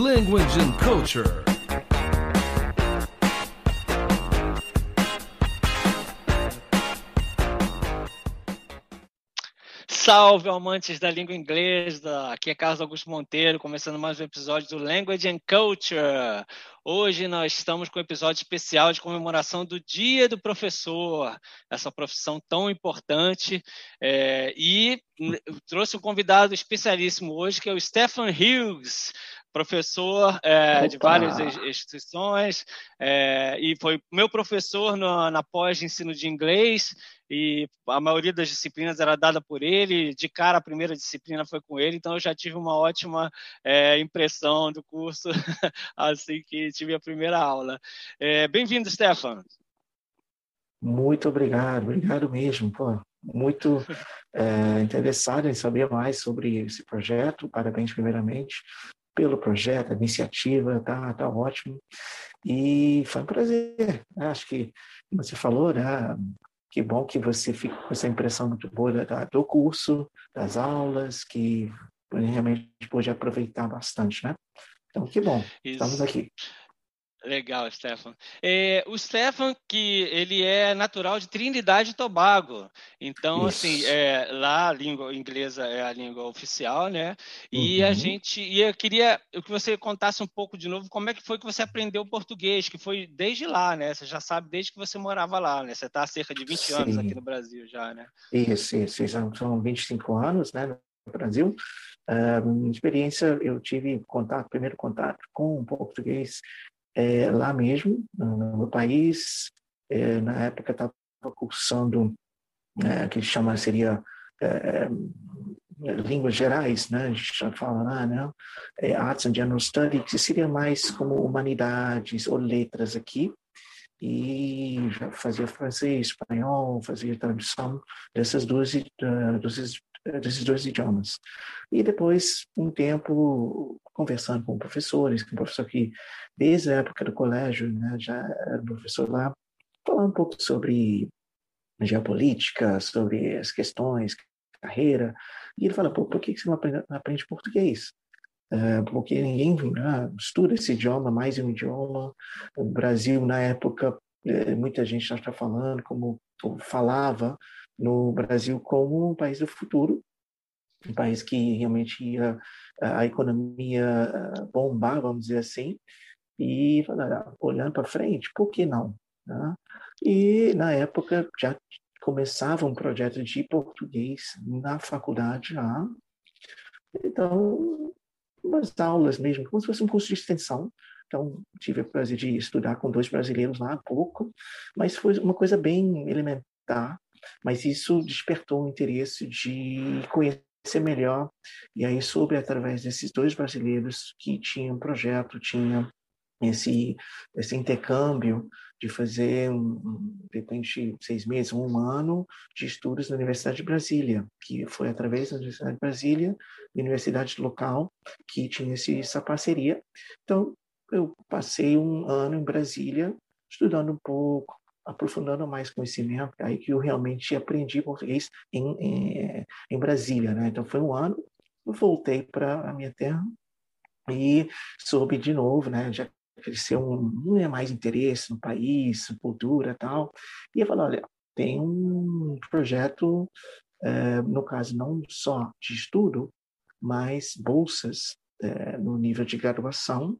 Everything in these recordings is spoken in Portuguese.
Language and Culture. Salve, amantes da língua inglesa! Aqui é Carlos Augusto Monteiro, começando mais um episódio do Language and Culture. Hoje nós estamos com um episódio especial de comemoração do Dia do Professor, essa profissão tão importante. É, e trouxe um convidado especialíssimo hoje, que é o Stephen Hughes professor é, de várias instituições é, e foi meu professor no, na pós de ensino de inglês e a maioria das disciplinas era dada por ele, de cara a primeira disciplina foi com ele, então eu já tive uma ótima é, impressão do curso assim que tive a primeira aula. É, bem-vindo, Stefan. Muito obrigado, obrigado mesmo, pô. Muito é, interessado em saber mais sobre esse projeto. Parabéns, primeiramente pelo projeto, a iniciativa, tá, tá ótimo. E foi um prazer. Acho que você falou, né? Que bom que você fica com essa impressão muito boa do curso, das aulas, que realmente pôde aproveitar bastante, né? Então, que bom, Isso. estamos aqui. Legal, Stefan. É, o Stefan, que ele é natural de Trinidade e Tobago. Então, Isso. assim, é, lá a língua inglesa é a língua oficial, né? E uhum. a gente. E eu queria que você contasse um pouco de novo como é que foi que você aprendeu português, que foi desde lá, né? Você já sabe desde que você morava lá, né? Você está há cerca de 20 Sim. anos aqui no Brasil já, né? Isso, isso. São 25 anos, né? No Brasil. Uh, experiência, eu tive contato, primeiro contato com o português é, lá mesmo, no meu país. É, na época estava cursando é, que chama seria é, é, línguas gerais, né? A gente já fala lá, né? É, Arts and General Studies, que seria mais como humanidades ou letras aqui. E já fazia francês, espanhol, fazia tradução dessas duas, uh, desses, desses dois idiomas. E depois, um tempo, conversando com professores, com um professor que, desde a época do colégio, né, já era professor lá, falando um pouco sobre geopolítica, sobre as questões, carreira. E ele fala, Pô, por que você não aprende, aprende português? Uh, porque ninguém uh, estuda esse idioma, mais um idioma. O Brasil, na época, uh, muita gente já está falando, como falava no Brasil como um país do futuro, um país que realmente ia a economia bombar, vamos dizer assim, e ah, olhando para frente, por que não? Né? E na época já começava um projeto de português na faculdade lá, então umas aulas mesmo, como se fosse um curso de extensão. Então tive o prazer de estudar com dois brasileiros lá há pouco, mas foi uma coisa bem elementar. Mas isso despertou o interesse de conhecer melhor. E aí soube através desses dois brasileiros que tinham um projeto, tinham esse esse intercâmbio de fazer de seis meses, um ano de estudos na Universidade de Brasília, que foi através da Universidade de Brasília, universidade local, que tinha essa parceria. Então eu passei um ano em Brasília estudando um pouco, aprofundando mais conhecimento, aí que eu realmente aprendi português em, em, em Brasília, né? Então foi um ano, eu voltei para a minha terra e soube de novo, né? Já cresceu um, é mais interesse no país, cultura tal. E eu falei, olha, tem um projeto, é, no caso não só de estudo, mas bolsas é, no nível de graduação,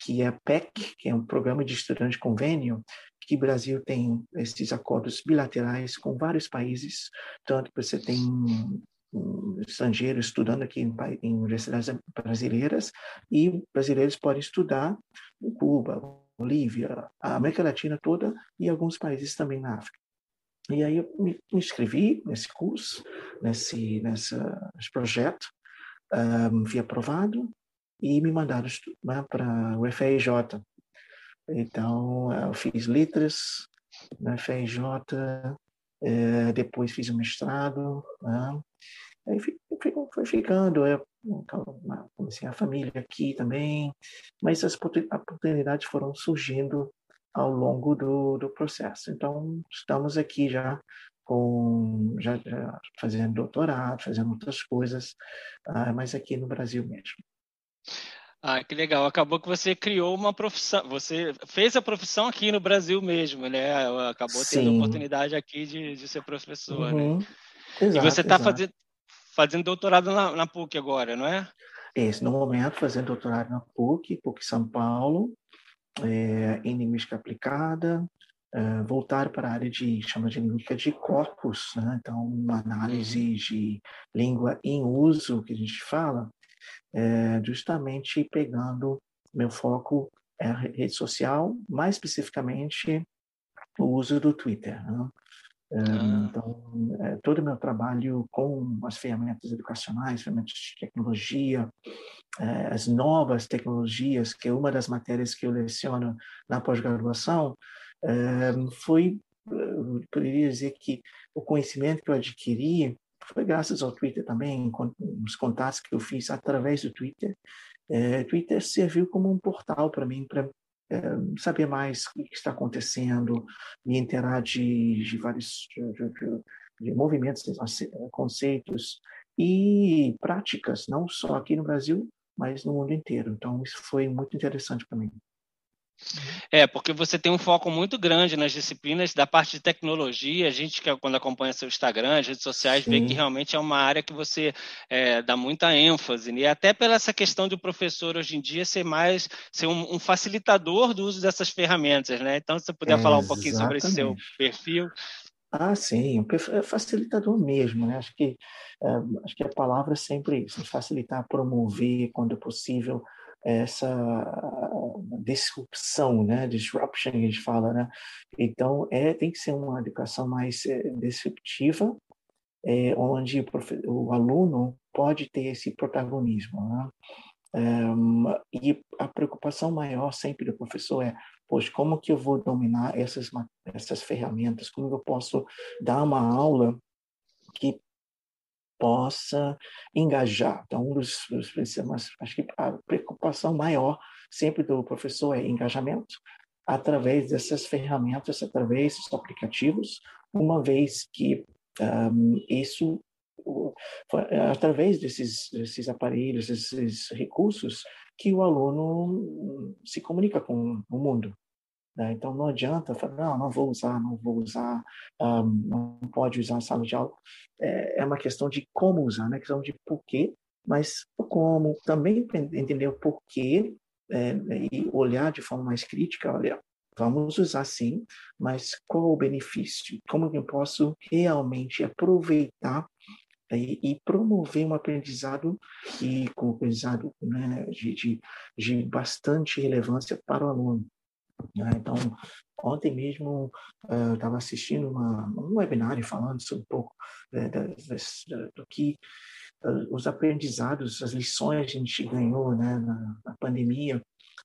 que é PEC, que é um programa de estudante convênio, que o Brasil tem esses acordos bilaterais com vários países, tanto que você tem um estrangeiro estudando aqui em, em universidades brasileiras e brasileiros podem estudar em Cuba, Bolívia, a América Latina toda e alguns países também na África. E aí eu me, inscrevi nesse curso, nesse, nesse projeto, um, fui aprovado e me mandaram para o FRJ, então, eu fiz letras na FRJ, é, depois fiz o mestrado, né? aí foi ficando, eu comecei a família aqui também, mas as oportunidades foram surgindo ao longo do, do processo. Então, estamos aqui já com já, já fazendo doutorado, fazendo outras coisas, uh, mas aqui no Brasil mesmo. Ah, que legal. Acabou que você criou uma profissão, você fez a profissão aqui no Brasil mesmo, né? Acabou tendo Sim. oportunidade aqui de, de ser professor, né? uhum. né? Exato, e você está fazendo, fazendo doutorado na, na, PUC agora, não é? Esse, no momento, fazendo doutorado na PUC, PUC São Paulo, é, em linguística aplicada, é, voltar para a área de, chama de linguística de corpus, né? então, uma análise uhum. de língua em uso, que a gente fala, é, justamente pegando meu foco é a rede social, mais especificamente o uso do Twitter. Né? É, ah. Então, é, todo o meu trabalho com as ferramentas educacionais, ferramentas de tecnologia, é, as novas tecnologias, que é uma das matérias que eu leciono na pós-graduação, é, foi, eu poderia dizer que o conhecimento que eu adquiri foi graças ao Twitter também, os contatos que eu fiz através do Twitter. É, Twitter serviu como um portal para mim, para é, saber mais o que está acontecendo, me inteirar de, de vários de, de, de movimentos, conceitos e práticas, não só aqui no Brasil, mas no mundo inteiro. Então, isso foi muito interessante para mim. É, porque você tem um foco muito grande nas disciplinas da parte de tecnologia. A gente que quando acompanha seu Instagram, as redes sociais, Sim. vê que realmente é uma área que você é, dá muita ênfase. Né? E até pela essa questão do professor hoje em dia ser mais ser um, um facilitador do uso dessas ferramentas, né? Então, se você puder é, falar um pouquinho sobre esse seu perfil. Ah, sim, é facilitador mesmo, né? Acho que, é, acho que a palavra é sempre isso, facilitar, promover, quando possível, essa disrupção, né, disruption a gente fala, né? Então é tem que ser uma educação mais é, disruptiva, é, onde o, o, aluno pode ter esse protagonismo, né? Um, e a preocupação maior sempre do professor é, pois como que eu vou dominar essas essas ferramentas? Como eu posso dar uma aula que possa engajar. Então, um dos, dos acho que a preocupação maior sempre do professor é engajamento através dessas ferramentas, através dos aplicativos, uma vez que um, isso através desses, desses aparelhos, desses recursos, que o aluno se comunica com o mundo. Né? Então, não adianta falar, não, não vou usar, não vou usar, um, não pode usar a sala de aula. É, é uma questão de como usar, não é questão de porquê, mas como também entender o porquê é, e olhar de forma mais crítica, olha, vamos usar sim, mas qual o benefício? Como eu posso realmente aproveitar e, e promover um aprendizado e com aprendizado né, de, de, de bastante relevância para o aluno. Né? Então, ontem mesmo eu estava assistindo uma, um webinário falando sobre um pouco né, do que os aprendizados, as lições que a gente ganhou né, na, na pandemia,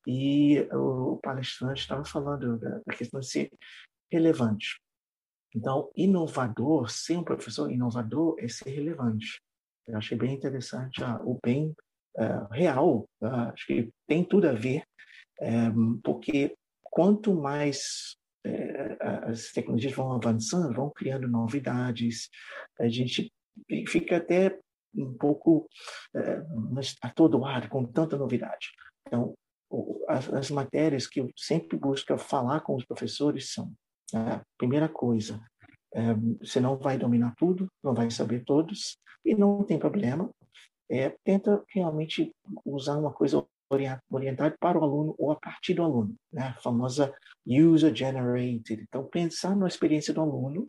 e o palestrante estava falando da, da, questão de ser relevante. Então, inovador, ser um professor inovador é ser relevante. Eu achei bem interessante ah, o bem uh, real, uh, acho que tem tudo a ver, um, porque quanto mais é, as tecnologias vão avançando, vão criando novidades, a gente fica até um pouco é, atordoado com tanta novidade. Então, as, as, matérias que eu sempre busco falar com os professores são, a primeira coisa, é, você não vai dominar tudo, não vai saber todos, e não tem problema, é, tenta realmente usar uma coisa orientado para o aluno ou a partir do aluno, né? a famosa user-generated. Então, pensar na experiência do aluno,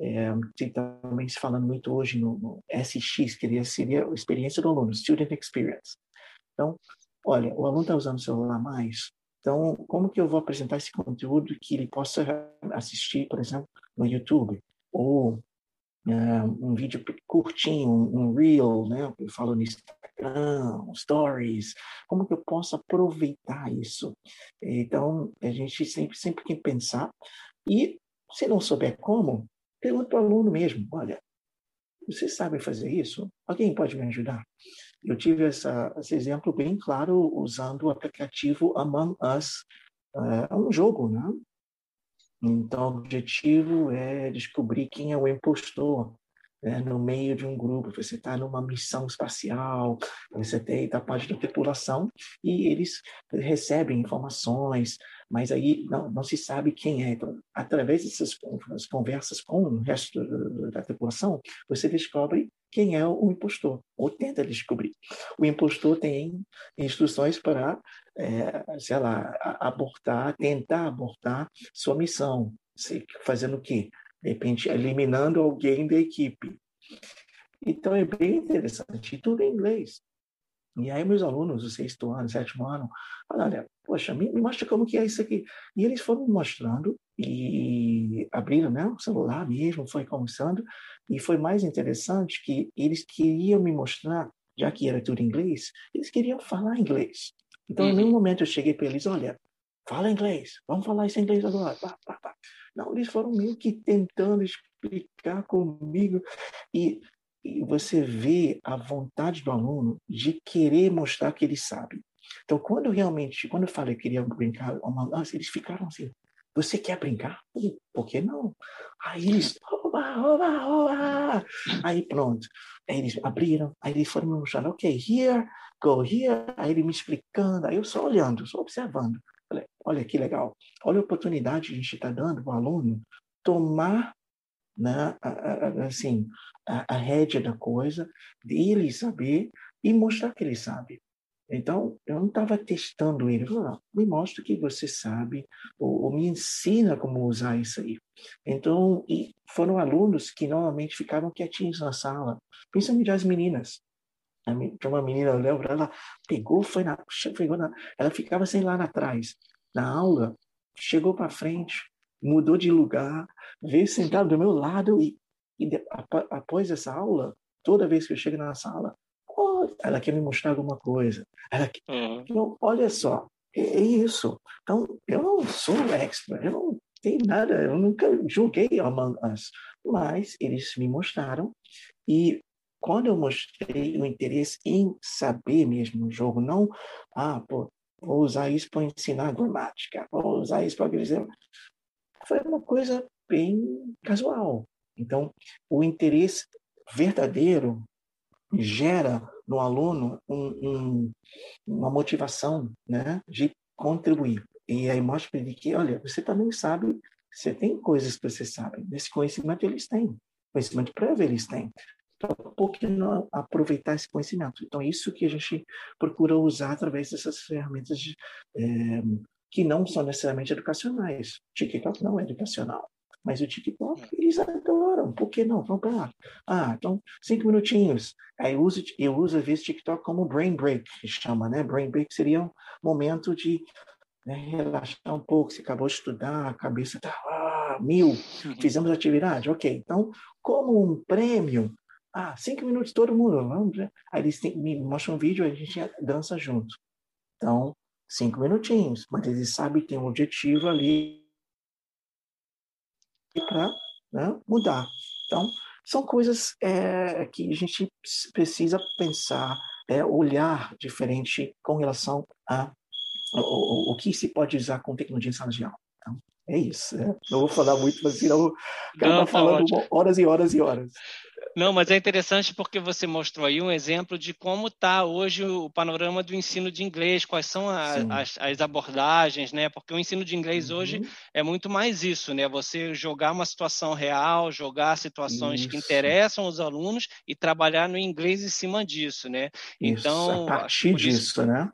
é, também se falando muito hoje no, no SX, que seria a experiência do aluno, Student Experience. Então, olha, o aluno está usando o celular mais, então, como que eu vou apresentar esse conteúdo que ele possa assistir, por exemplo, no YouTube? Ou um vídeo curtinho, um, reel, né? Eu falo no Instagram, stories. Como que eu posso aproveitar isso? Então, a gente sempre, sempre tem que pensar. E, se não souber como, pergunta para o aluno mesmo. Olha, vocês sabem fazer isso? Alguém pode me ajudar? Eu tive essa, esse exemplo bem claro usando o aplicativo Among Us. É um jogo, né? Então, o objetivo é descobrir quem é o impostor. né, no meio de um grupo, você está numa missão espacial, você da parte da tripulação e eles recebem informações, mas aí não, não se sabe quem é. Então, através dessas conversas com o resto da tripulação, você descobre quem é o impostor, ou tenta descobrir. O impostor tem instruções para, é, sei lá, abortar, tentar abortar sua missão, fazendo o quê? de repente eliminando alguém da equipe. Então é bem interessante, e tudo em inglês. E aí meus alunos do sexto ano, sétimo ano, falaram, olha, poxa, me, me, mostra como que é isso aqui. E eles foram mostrando e abriram né, o celular mesmo, foi conversando, e foi mais interessante que eles queriam me mostrar, já que era tudo em inglês, eles queriam falar inglês. Então, uhum. em nenhum momento eu cheguei para eles, olha, fala inglês, vamos falar isso em inglês agora. Pá, pá, pá. Não, eles foram meio que tentando explicar comigo. E, e você vê a vontade do aluno de querer mostrar que ele sabe. Então, quando realmente, quando eu falei que queria brincar, eles ficaram assim, você quer brincar? Por que não? Aí eles, oba, oba, oba. Aí pronto. Aí eles abriram, aí eles foram me mostrando, ok, here, here. Aí ele me explicando, aí eu só olhando, só observando. Falei, olha que legal, olha a oportunidade que a gente está dando para o aluno tomar né, assim, a, a rédea da coisa, dele saber e mostrar que ele sabe. Então, eu não estava testando ele. Falei, me mostra que você sabe, ou, ou, me ensina como usar isso aí. Então, e foram alunos que normalmente ficavam quietinhos na sala, principalmente as meninas. Tinha uma menina, eu lembro, ela pegou, foi na, pegou na, ela ficava sem lá atrás, na aula, chegou para frente, mudou de lugar, veio sentado do meu lado e, e de, após essa aula, toda vez que eu chego na sala, oh, ela quer me mostrar alguma coisa. Ela, uhum. então, olha só, é, é, isso. Então, eu não sou expert, eu não tenho nada, eu nunca julguei Among Us, mas eles me mostraram e quando eu mostrei o interesse em saber mesmo o jogo, não, ah, pô, vou usar isso para ensinar gramática, vou usar isso para dizer. Foi uma coisa bem casual. Então, o interesse verdadeiro gera no aluno um, um, uma motivação né, de contribuir. E aí mostra para ele que, olha, você também sabe, você tem coisas que você sabe. Esse conhecimento eles têm. Conhecimento prévio eles têm. Então, por que não aproveitar esse conhecimento? Então, isso que a gente procura usar através dessas ferramentas de, é, que não são necessariamente educacionais. TikTok não é educacional, mas o TikTok é. eles adoram. Por que não? Vamos lá. Ah, então, cinco minutinhos. Aí eu uso, eu uso às vezes, TikTok como brain break, que chama, né? Brain break seria um momento de né, relaxar um pouco. Você acabou de estudar, a cabeça está ah, mil. Uhum. Fizemos atividade? Ok. Então, como um prêmio, ah, cinco minutos todo mundo, vamos. Né? Aí eles tem, me mostram um vídeo, a gente dança junto. Então, cinco minutinhos, mas eles sabem que tem um objetivo ali para né, mudar. Então, são coisas é, que a gente precisa pensar, é, olhar diferente com relação a o, o, que se pode usar com tecnologia em sala de aula. Então, é isso. Né? Não vou falar muito, mas senão acaba tá falando horas e horas e horas. Não, mas é interessante porque você mostrou aí um exemplo de como está hoje o panorama do ensino de inglês, quais são a, as, as, abordagens, né? Porque o ensino de inglês uhum. hoje é muito mais isso, né? Você jogar uma situação real, jogar situações isso. que interessam os alunos e trabalhar no inglês em cima disso, né? Isso. Então, a partir disso, isso, né?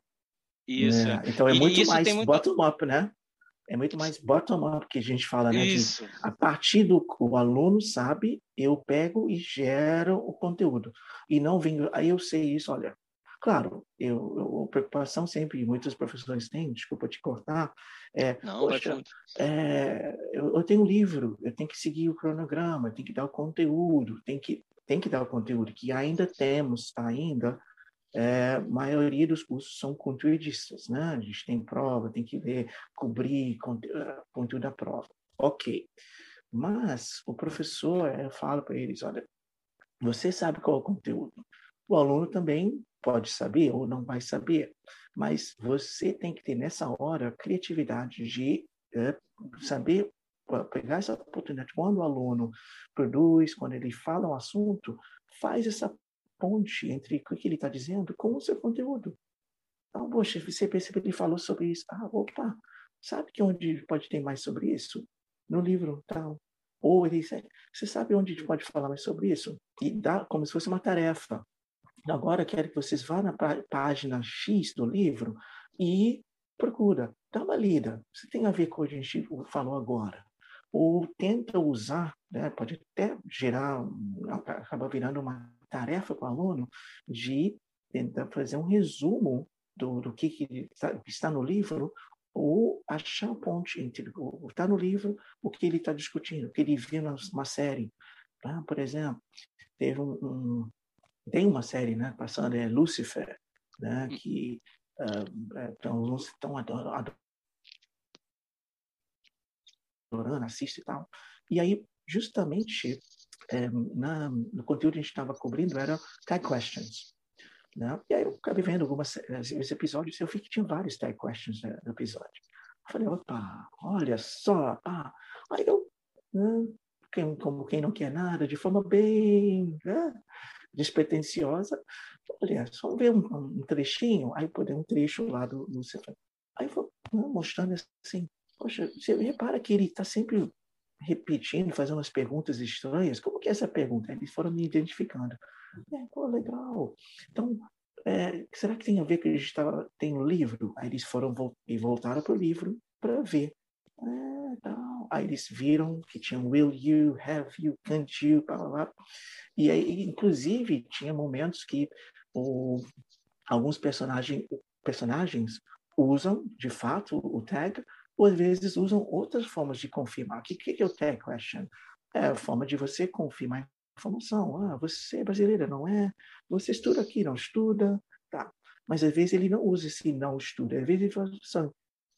Isso. É. Então é muito mais muito... bottom-up, né? É muito mais bottom-up que a gente fala, né? Isso. De, a partir do o aluno sabe, eu pego e gero o conteúdo. E não venho, aí eu sei isso, olha. Claro, eu, eu preocupação sempre muitos professores têm, desculpa te cortar, é, não, poxa, é, eu, eu tenho um livro, eu tenho que seguir o cronograma, eu tenho que dar o conteúdo, tem que tem que dar o conteúdo que ainda temos ainda é, maioria dos cursos são conteudistas, né? A gente tem prova, tem que ver, cobrir eh, conteúdo da prova. Ok. Mas o professor, eu falo para eles, olha, você sabe qual é o conteúdo. O aluno também pode saber ou não vai saber, mas você tem que ter nessa hora a criatividade de é, saber pegar essa oportunidade. Quando o aluno produz, quando ele fala um assunto, faz essa ponte entre o que ele está dizendo com o seu conteúdo. Então, poxa, você percebeu que ele falou sobre isso. Ah, opa, sabe que onde pode ter mais sobre isso? No livro tal. Ou ele disse, você sabe onde a gente pode falar mais sobre isso? E dá como se fosse uma tarefa. Agora quero que vocês vá na página X do livro e procura, dá uma lida. Se tem a ver com o que a gente falou agora. Ou tenta usar, né, pode até gerar, acaba virando uma tarefa para o aluno de tentar fazer um resumo do, do que, que está no livro ou achar a ponte entre o que está no livro, o que ele está discutindo, o que ele viu numa série. Ah, por exemplo, teve um, um, tem uma série né, passando, é Lucifer, né, hum. que uh, então, estão adorando, assiste e tal. E aí, justamente, na, no conteúdo que a gente estava cobrindo era Tag Questions. Né? E aí eu acabei vendo esse episódios eu vi que tinha vários tag questions né, no episódio. Eu falei, opa, olha só. Ah. Aí eu, né, quem, como quem não quer nada, de forma bem né, despretensiosa, olha, só ver um, um, trechinho, aí poder um trecho lá do, do Aí eu né, mostrando assim, poxa, você repara que ele está sempre repetindo, fazendo umas perguntas estranhas. Como que é essa pergunta? Eles foram me identificando. É, pô, legal. Então, é, será que tem a ver que a gente tava, tem no livro? Aí eles foram e voltaram para o livro para ver. É, tal. Aí eles viram que tinha will you, have you, can't you, blá, blá, blá. E aí, inclusive, tinha momentos que o, alguns personagem, personagens usam, de fato, o tag, ou às vezes usam outras formas de confirmar. O que, que é o tag question? É a forma de você confirmar informação. Ah, você é brasileira, não é? Você estuda aqui, não estuda? Tá. Mas às vezes ele não usa esse não estuda. Às vezes ele fala assim,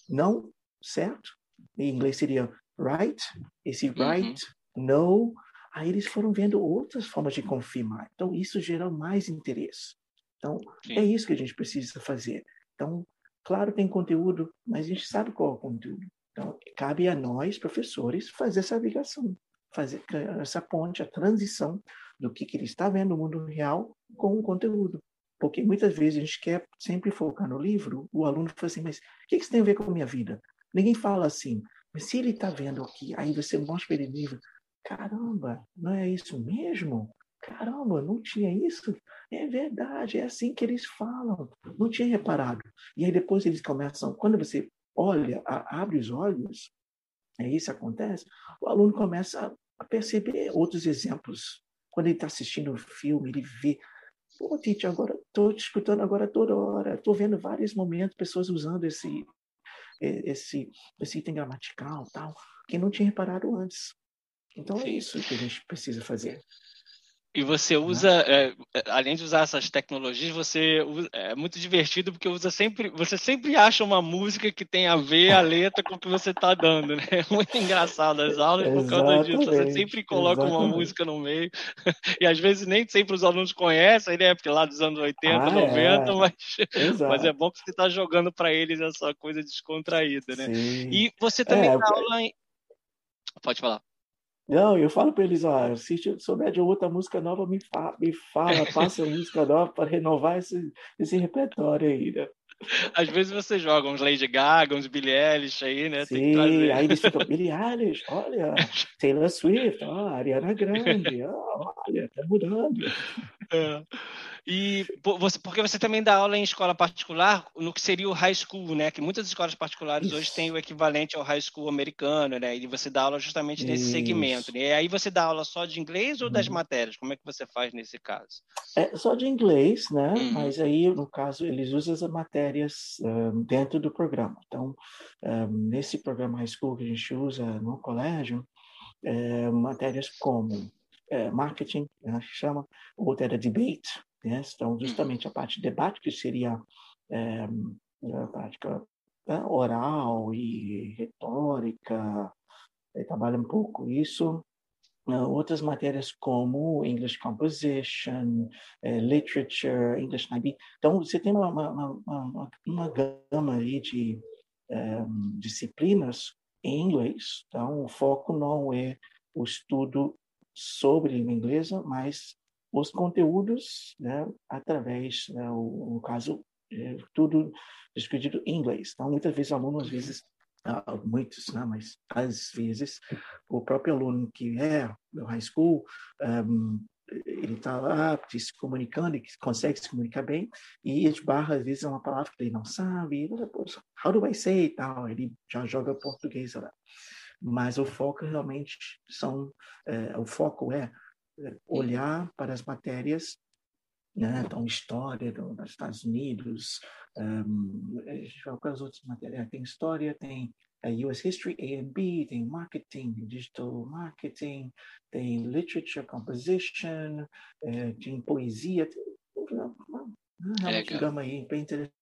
não, certo? Em inglês seria right, esse uhum. right, uhum. no. Aí eles foram vendo outras formas de confirmar. Então isso gera mais interesse. Então Sim. é isso que a gente precisa fazer. Então, claro, tem conteúdo, mas a gente sabe qual é o conteúdo. Então, cabe a nós, professores, fazer essa ligação fazer essa ponte, a transição do que, que ele está vendo no mundo real com o conteúdo. Porque muitas vezes a gente quer sempre focar no livro, o aluno fala assim, mas o que isso tem a ver com a minha vida? Ninguém fala assim, mas se ele está vendo aqui, aí você mostra para ele o livro, caramba, não é isso mesmo? Caramba, não tinha isso? É verdade, é assim que eles falam. Não tinha reparado. E aí depois eles começam, quando você olha, abre os olhos, é isso que acontece, o aluno começa a perceber outros exemplos. Quando ele está assistindo um filme, ele vê, pô, Tite, agora estou te escutando agora toda hora, estou vendo vários momentos pessoas usando esse esse esse item gramatical tal, que não tinha reparado antes. Então é isso que a gente precisa fazer. E você né? usa, é, é, além de usar essas tecnologias, você usa, é muito divertido porque usa sempre, você sempre acha uma música que tem a ver a letra com o que você está dando, né? É muito engraçado as aulas por causa disso. Você sempre coloca exatamente. uma música no meio e às vezes nem sempre os alunos conhecem, né? Porque lá dos anos 80, ah, 90, é. mas, mas é bom que você está jogando para eles essa coisa descontraída, né? Sim. E você também é, dá aula em... Pode falar. Não, eu falo para eles, ó, se souber de outra música nova, me, fa me fala, passa música nova para renovar esse, esse repertório aí, né? Às vezes você joga uns Lady Gaga, uns Billie Eilish aí, né? Sim, aí eles ficam, Billie Eilish, olha, Taylor Swift, ó, Ariana Grande, ó, olha, tá mudando. É. E você, porque você também dá aula em escola particular no que seria o high school, né? Que muitas escolas particulares Isso. hoje têm o equivalente ao high school americano, né? E você dá aula justamente nesse Isso. segmento. Né? E aí você dá aula só de inglês ou das uhum. matérias? Como é que você faz nesse caso? É só de inglês, né? Uhum. Mas aí, no caso, eles usam as matérias um, dentro do programa. Então, um, nesse programa high school que a gente usa no colégio, é, matérias como é, marketing, né, chama, outra era debate, né? Então, justamente a parte de debate, que seria é, a prática né, oral e retórica, trabalha um pouco isso. Uh, outras matérias como English Composition, uh, Literature, English IB. Então, você tem uma, uma, uma, uma gama aí de um, disciplinas em inglês. Então, o foco não é o estudo sobre língua inglesa, mas os conteúdos, né, através, né, o, no caso, é, tudo escrito em inglês. Então, muitas vezes, alunos, às vezes, ah, muitos, né, mas às vezes, o próprio aluno que é do high school, um, ele está lá se comunicando, e consegue se comunicar bem, e esbarra, às vezes, é uma palavra que ele não sabe, how do I say e tal, ele já joga português lá. Mas o foco realmente são, é, o foco é olhar para as matérias, né? então história do, dos Estados Unidos, um, quais outras matérias? Tem história, tem US History, A and B, tem Marketing, Digital Marketing, tem Literature Composition, é, tem Poesia, tem uma, realmente gama aí bem interessante.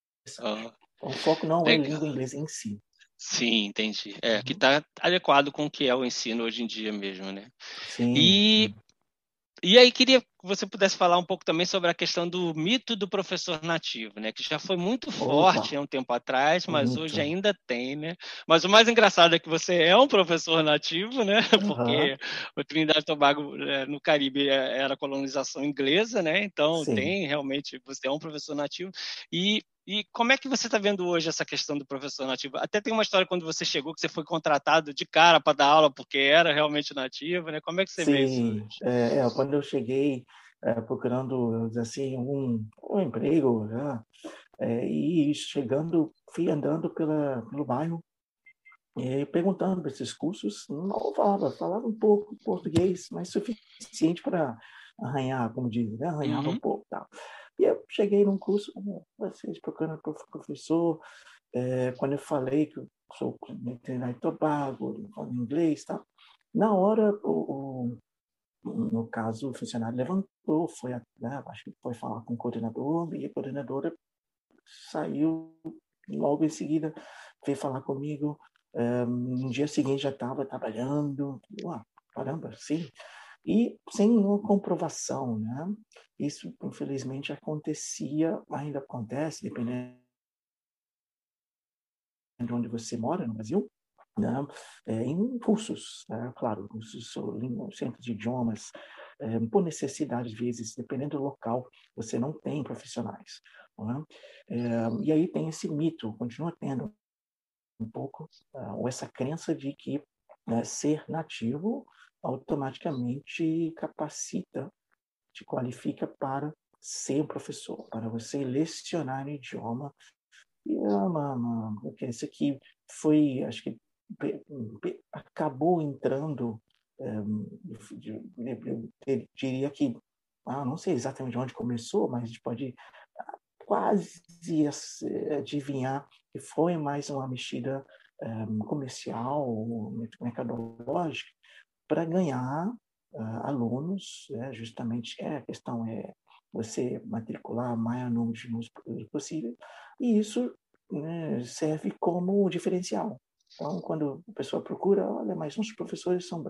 Oh. O foco não Legal. é língua inglesa em si. Sim, entendi. É, que está uhum. adequado com o que é o ensino hoje em dia mesmo, né? Sim. E e aí queria que você pudesse falar um pouco também sobre a questão do mito do professor nativo, né? Que já foi muito forte há um tempo atrás, mas muito. hoje ainda tem, né? Mas o mais engraçado é que você é um professor nativo, né? Porque o Trinidad e Tobago é, no Caribe é, era colonização inglesa, né? Então Sim. tem realmente você é um professor nativo e e como é que você está vendo hoje essa questão do professor nativo? Até tem uma história quando você chegou que você foi contratado de cara para dar aula porque era realmente nativo, né? Como é que você Sim, vê isso? É, é, quando eu cheguei é, procurando assim um, um emprego, né? é, e chegando, fui andando pela, pelo bairro e perguntando para esses cursos, não falava, falava um pouco português, mas suficiente para arranhar, como diz, né? arranhava uhum. um pouco, tal. E eu cheguei num curso, vocês procurando professor, é, quando eu falei que eu sou veterinário Tobago, falo inglês, tá? Na hora, o, o, no caso, o funcionário levantou, foi, né, acho que foi falar com o coordenador, e a coordenadora saiu logo em seguida, veio falar comigo. Um, no dia seguinte já estava trabalhando. Uau, caramba, sim e sem nenhuma comprovação, né? Isso, infelizmente, acontecia, ainda acontece, dependendo de onde você mora no Brasil, né? É, em cursos, né? claro, cursos, centros de idiomas, é, por necessidade, às vezes, dependendo do local, você não tem profissionais. Né? É, e aí tem esse mito, continua tendo um pouco, uh, ou essa crença de que né, ser nativo automaticamente capacita, te qualifica para ser um professor, para você lecionar no idioma. E uma, uma crença que foi, acho que acabou entrando, eu diria que, ah, não sei exatamente onde começou, mas a gente pode ah, quase adivinhar que foi mais uma mexida um, comercial, mercadológica, para ganhar uh, alunos, né? justamente é, a questão é você matricular maior número de alunos possível, e isso né, serve como diferencial. Então, quando a pessoa procura, olha, mas nossos professores são,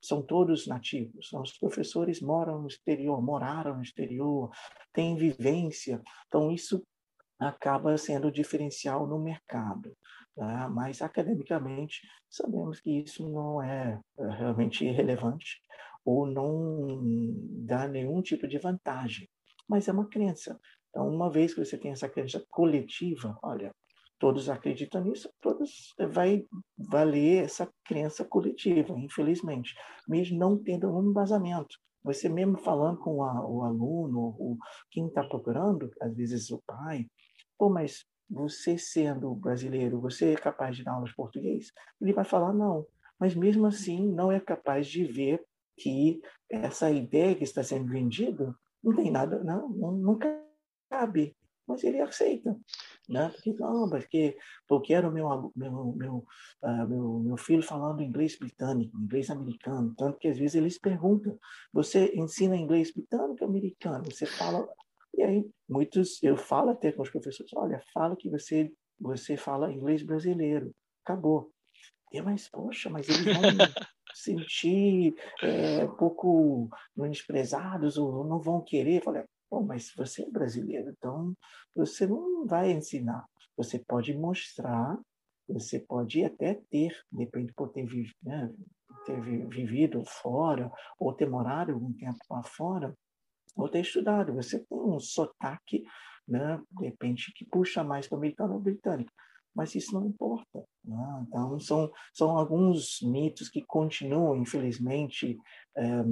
são todos nativos, nossos professores moram no exterior, moraram no exterior, têm vivência. Então, isso acaba sendo diferencial no mercado. Tá? Mas, academicamente, sabemos que isso não é, é realmente relevante ou não dá nenhum tipo de vantagem. Mas é uma crença. Então, uma vez que você tem essa crença coletiva, olha, todos acreditam nisso, todos eh, vai valer essa crença coletiva, infelizmente, mesmo não tendo um embasamento. Você mesmo falando com a, o aluno, o, quem está procurando, às vezes o pai, pô, mas você sendo brasileiro, você é capaz de dar aulas de português? Ele vai falar não, mas mesmo assim não é capaz de ver que essa ideia que está sendo vendida não tem nada, não, não cabe, mas ele aceita, né? Porque não, porque eu quero meu meu meu, uh, meu meu filho falando inglês britânico, inglês americano, tanto que às vezes eles perguntam: você ensina inglês britânico ou americano? Você fala e aí, muitos, eu falo até com os professores, olha, fala que você, você fala inglês brasileiro, acabou. E, mas, poxa, mas eles vão sentir é, um pouco menosprezados ou não vão querer. Eu falei, Bom, mas você é brasileiro, então você não vai ensinar. Você pode mostrar Você pode até ter, depende por ter, né, ter vivido fora, ou ter morado algum tempo lá fora, ou ter estudado. Você tem um sotaque, né, de repente, que puxa mais para o americano ou britânico mas isso não importa. Né? Então, são, são alguns mitos que continuam, infelizmente, é,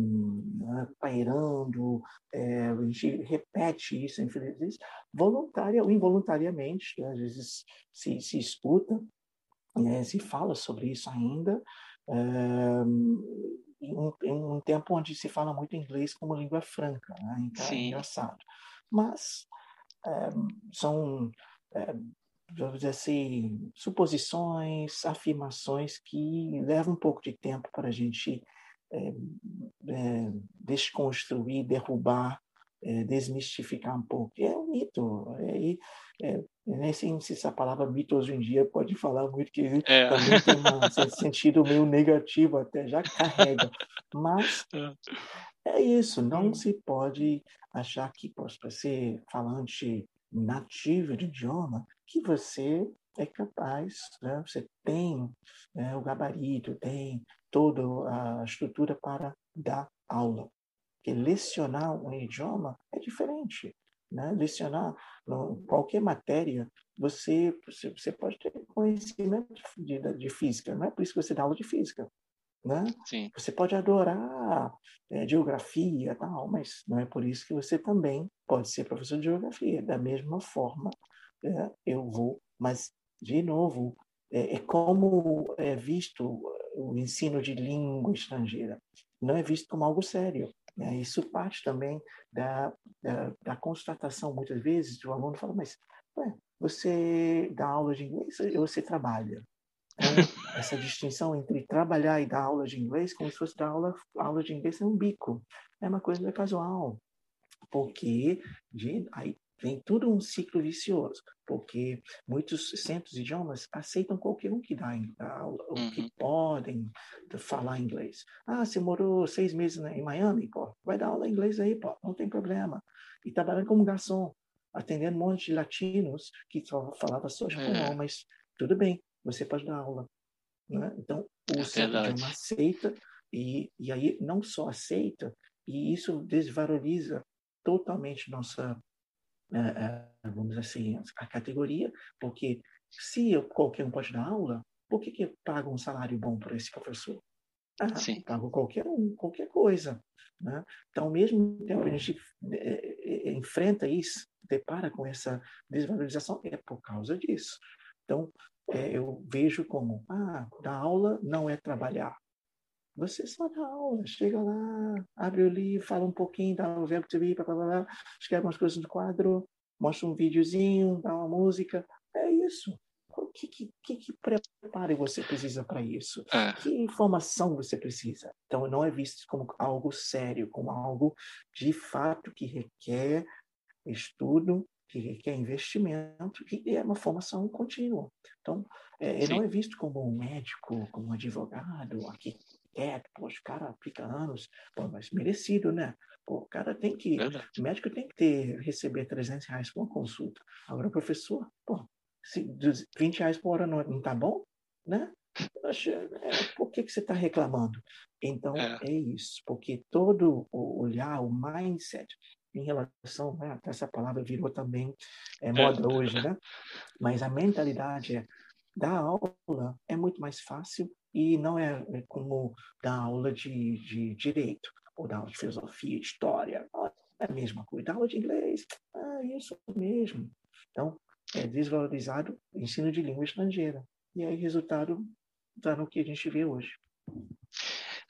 pairando, é, a gente repete isso, infelizmente, voluntária ou involuntariamente, né? às vezes se, se escuta, né? se fala sobre isso ainda, é, em, um, em, um, tempo onde se fala muito inglês como língua franca, né? então é engraçado. Mas são vamos dizer assim, suposições, afirmações que levam um pouco de tempo para a gente é, é, desconstruir, derrubar, é, desmistificar um pouco. É um mito. É, é, nem sei se essa palavra mito hoje em dia pode falar muito, que é. também tem um sentido meio negativo, até já carrega. Mas é, é isso, não hum. se pode achar que para ser falante nativo de idioma, que você é capaz, né? você tem né, o gabarito, tem toda a estrutura para dar aula. Porque lecionar um idioma é diferente. Né? Lecionar qualquer matéria, você, você pode ter conhecimento de, de física, não é por isso que você dá aula de física. Né? Você pode adorar é, geografia, tal, mas não é por isso que você também pode ser professor de geografia. Da mesma forma, é, eu vou, mas, de novo, é, é, como é visto o ensino de língua estrangeira. Não é visto como algo sério. Né? Isso parte também da, da, da, constatação, muitas vezes, do aluno fala, mas ué, você dá aula de inglês ou você trabalha? Então, essa distinção entre trabalhar e dar aula de inglês, como se fosse dar aula, aula de inglês é um bico. É uma coisa casual. Porque de, aí vem tudo um ciclo vicioso, porque muitos centros de idiomas aceitam qualquer um que dá aula, uhum. que podem falar inglês. Ah, você morou seis meses em Miami, pô, vai dar aula em inglês aí, pô, não tem problema. E trabalhando como garçom, atendendo um monte de latinos que só falava só espanhol, é. mas tudo bem, você pode dar aula. Né? Então, o é centro de idioma aceita, e, e aí não só aceita, e isso desvaloriza totalmente nossa vamos dizer assim, a categoria, porque se eu, qualquer um pode dar aula, por que, que paga um salário bom para esse professor? Ah, Sim. pago qualquer um, qualquer coisa. Né? Então, ao mesmo tempo a gente é, é, enfrenta isso, depara com essa desvalorização, é por causa disso. Então, é, eu vejo como, ah, dar aula não é trabalhar. Você só dá aula, chega lá, abre o livro, fala um pouquinho, dá o verbo to be, blá, blá, blá, escreve umas coisas no quadro, mostra um videozinho, dá uma música. É isso. O que, que, que preparo você precisa para isso? É. Que informação você precisa? Então, não é visto como algo sério, como algo de fato que requer estudo, que requer investimento, que é uma formação contínua. Então, é, não é visto como um médico, como um advogado, arquiteto, é, poxa, o cara aplica anos, pô, mas merecido, né? Pô, o cara tem que, Verdade. o médico tem que ter, receber 300 reais por uma consulta. Agora, professor, pô, se 20 reais por hora não, não tá bom, né? É, por que, que você está reclamando? Então, é. é. isso, porque todo o olhar, o mindset em relação, né, essa palavra virou também é, é. moda é. hoje, né? Mas a mentalidade é, dar aula é muito mais fácil e não é, é como dar aula de, de direito, ou dar aula de filosofia, história, é a mesma coisa. Dar aula de inglês, é isso mesmo. Então, é desvalorizado o ensino de língua estrangeira. E aí, resultado está no que a gente vê hoje.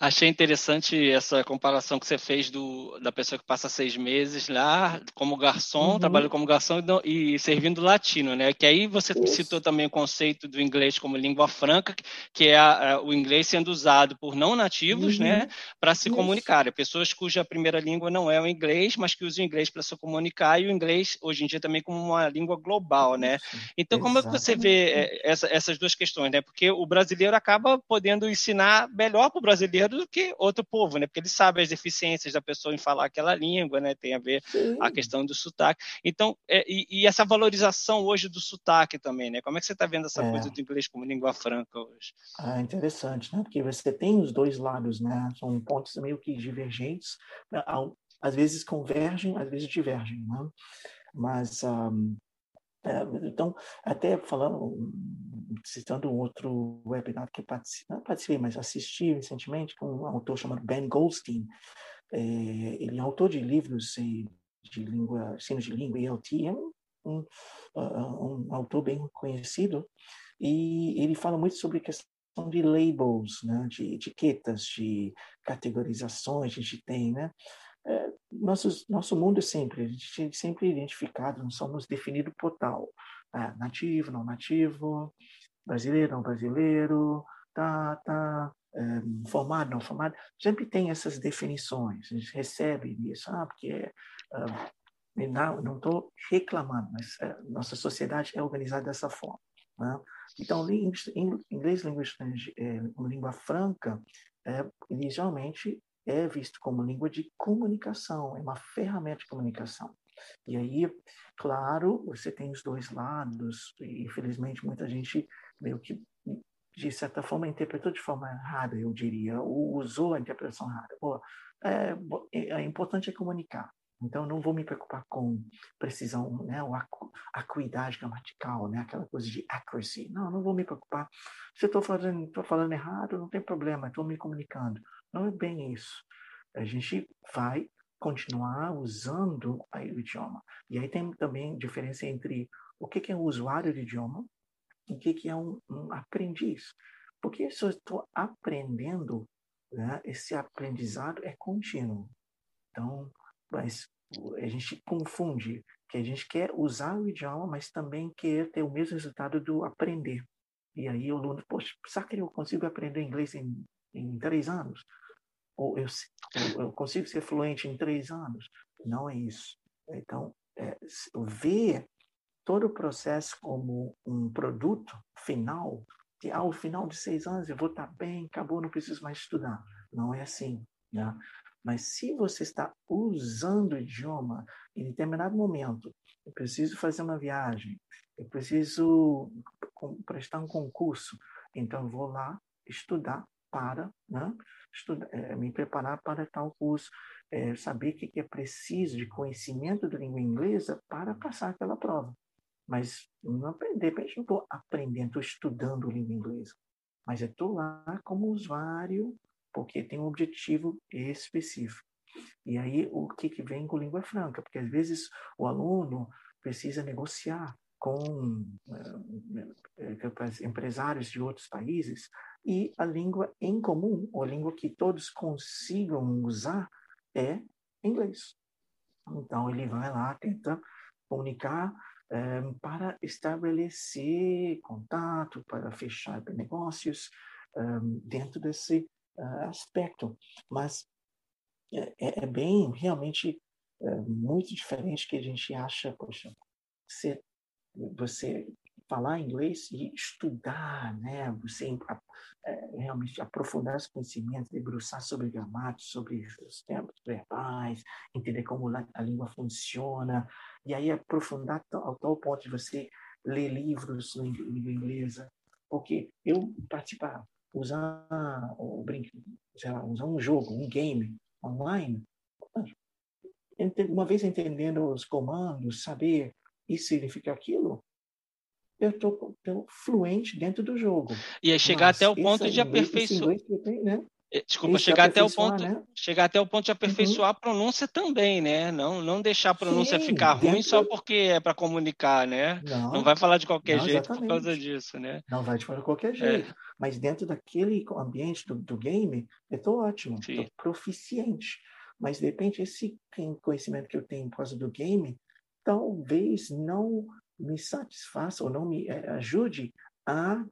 Achei interessante essa comparação que você fez do, da pessoa que passa seis meses lá como garçom, uhum. trabalhando como garçom e, e, servindo latino, né? Que aí você Isso. citou também o conceito do inglês como língua franca, que é a, a, o inglês sendo usado por não nativos, né? uhum. né? Para se Isso. comunicar. Pessoas cuja primeira língua não é o inglês, mas que usam o inglês para se comunicar e o inglês hoje em dia também como uma língua global, né? Então, como é que você vê é, essa, essas duas questões, né? Porque o brasileiro acaba podendo ensinar melhor para o brasileiro do que outro povo, né? Porque ele sabe as deficiências da pessoa em falar aquela língua, né? Tem a ver Sim. a questão do sotaque. Então, é, e, e, essa valorização hoje do sotaque também, né? Como é que você está vendo essa é. coisa do inglês como língua franca hoje? Ah, interessante, né? Porque você tem os dois lados, né? São pontos meio que divergentes, né? às vezes convergem, às vezes divergem, né? Mas um, é, então, até falando, citando um outro webinar que participei, não participei, mas assisti recentemente com um autor chamado Ben Goldstein. É, ele é autor de livros de língua, ensinos de língua ELT, é um, um, uh, um, autor bem conhecido, e ele fala muito sobre questão de labels, né, de etiquetas, de categorizações, a gente tem, né? É, nosso, nosso mundo é sempre, a gente é sempre identificado, não somos definidos por tal. É, nativo, não nativo, brasileiro, não brasileiro, tá, tá, é, formado, não formado. Sempre tem essas definições, a gente recebe isso, ah, porque é, não estou reclamando, mas é, nossa sociedade é organizada dessa forma. Né? Então, inglês, língua, é, língua franca, é, inicialmente é visto como língua de comunicação, é uma ferramenta de comunicação. E aí, claro, você tem os dois lados, e infelizmente muita gente meio que, de certa forma, interpretou de forma errada, eu diria, ou usou a interpretação errada. Pô, é, é importante é comunicar. Então, não vou me preocupar com precisão, né, ou acu, acuidade gramatical, né, aquela coisa de accuracy. Não, não vou me preocupar. Se eu estou falando, falando errado, não tem problema, estou me comunicando. Não é bem isso. A gente vai continuar usando o idioma. E aí tem também diferença entre o que é um usuário de idioma o que é um, um aprendiz. Porque se eu estou aprendendo, né, esse aprendizado é contínuo. Então, mas a gente confunde que a gente quer usar o idioma, mas também quer ter o mesmo resultado do aprender. E aí o aluno, poxa, será que eu consigo aprender inglês em, em três anos? Ou eu, eu consigo ser fluente em três anos? Não é isso. Então, é, ver todo o processo como um produto final, que ao final de seis anos eu vou estar bem, acabou, não preciso mais estudar. Não é assim. Né? Mas se você está usando o idioma em determinado momento, eu preciso fazer uma viagem, eu preciso prestar um concurso, então eu vou lá estudar para né, estudar, é, me preparar para tal curso, é, saber o que é preciso de conhecimento da língua inglesa para passar aquela prova. Mas não, de repente não estou aprendendo, estou estudando língua inglesa, mas estou lá como usuário porque tem um objetivo específico. E aí, o que, que vem com língua franca? Porque às vezes o aluno precisa negociar com uh, empresários de outros países e a língua em comum, ou a língua que todos consigam usar, é inglês. Então, ele vai lá, tenta comunicar um, para estabelecer contato, para fechar negócios um, dentro desse uh, aspecto, mas é, é, bem, realmente, muito diferente que a gente acha, poxa, você falar inglês e estudar, né? Você é, realmente aprofundar os conhecimentos, debruçar sobre gramática, sobre os tempos verbais, entender como a língua funciona, e aí aprofundar ao tal ponto de você ler livros em língua inglesa. Porque eu participar, usar o brinco, sei lá, usar um jogo, um game online, uma vez entendendo os comandos, saber isso significa aquilo, eu estou fluente dentro do jogo. E aí chegar Mas até o ponto de aperfeiçoar. Né? É, desculpa, chegar até o ponto, né? chegar até o ponto de aperfeiçoar uhum. a pronúncia também, né? Não, não deixar a pronúncia Sim, ficar ruim dentro... só porque é para comunicar, né? Não, não vai falar de qualquer não, jeito exatamente. por causa disso, né? Não vai falar de qualquer jeito. É. Mas dentro daquele ambiente do, do game, eu estou ótimo, estou proficiente. Mas de repente esse conhecimento que eu tenho por causa do game, talvez não me satisfaça ou não me eh, ajude a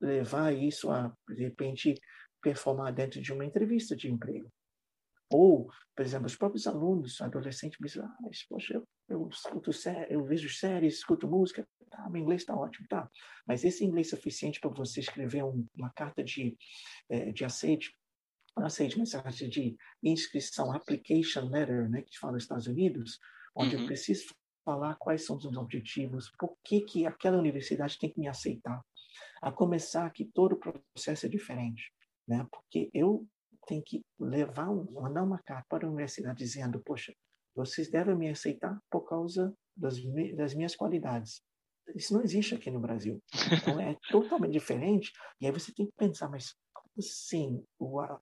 levar isso a, de repente, performar dentro de uma entrevista de emprego. Ou, por exemplo, os próprios alunos, adolescentes, me dizem, ah, mas, poxa, eu, eu, escuto eu vejo séries, escuto música, tá, meu inglês está ótimo, tá. Mas esse inglês suficiente para você escrever um, uma carta de, é, de aceite aceite mensagem de inscrição, application letter, né, que fala nos Estados Unidos, onde uhum. eu preciso falar quais são os objetivos, por que, que aquela universidade tem que me aceitar. A começar que todo o processo é diferente, né? Porque eu tenho que levar, mandar uma carta para a universidade dizendo, poxa, vocês devem me aceitar por causa das, das minhas qualidades. Isso não existe aqui no Brasil. Então é totalmente diferente. E aí você tem que pensar, mas como assim?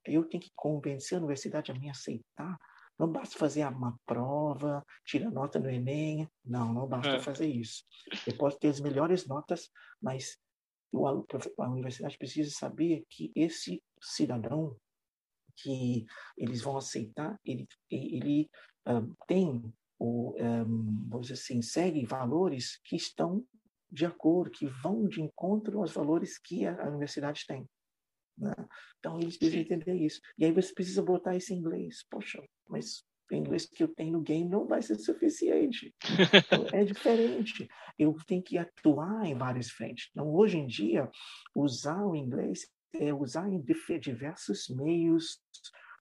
Eu tenho que convencer a universidade a me aceitar? Não basta fazer uma prova, tirar nota no Enem. Não, não basta é. fazer isso. Eu posso ter as melhores notas, mas a universidade precisa saber que esse cidadão que eles vão aceitar, ele, ele um, tem, o, um, vamos dizer assim, segue valores que estão de acordo, que vão de encontro aos valores que a, a universidade tem. Né? Então, eles precisam entender isso. E aí você precisa botar isso em inglês. Poxa, mas o inglês que eu tenho no game não vai ser suficiente. Então, é diferente. Eu tenho que atuar em várias frentes. Então, hoje em dia, usar o inglês é usar em diversos meios.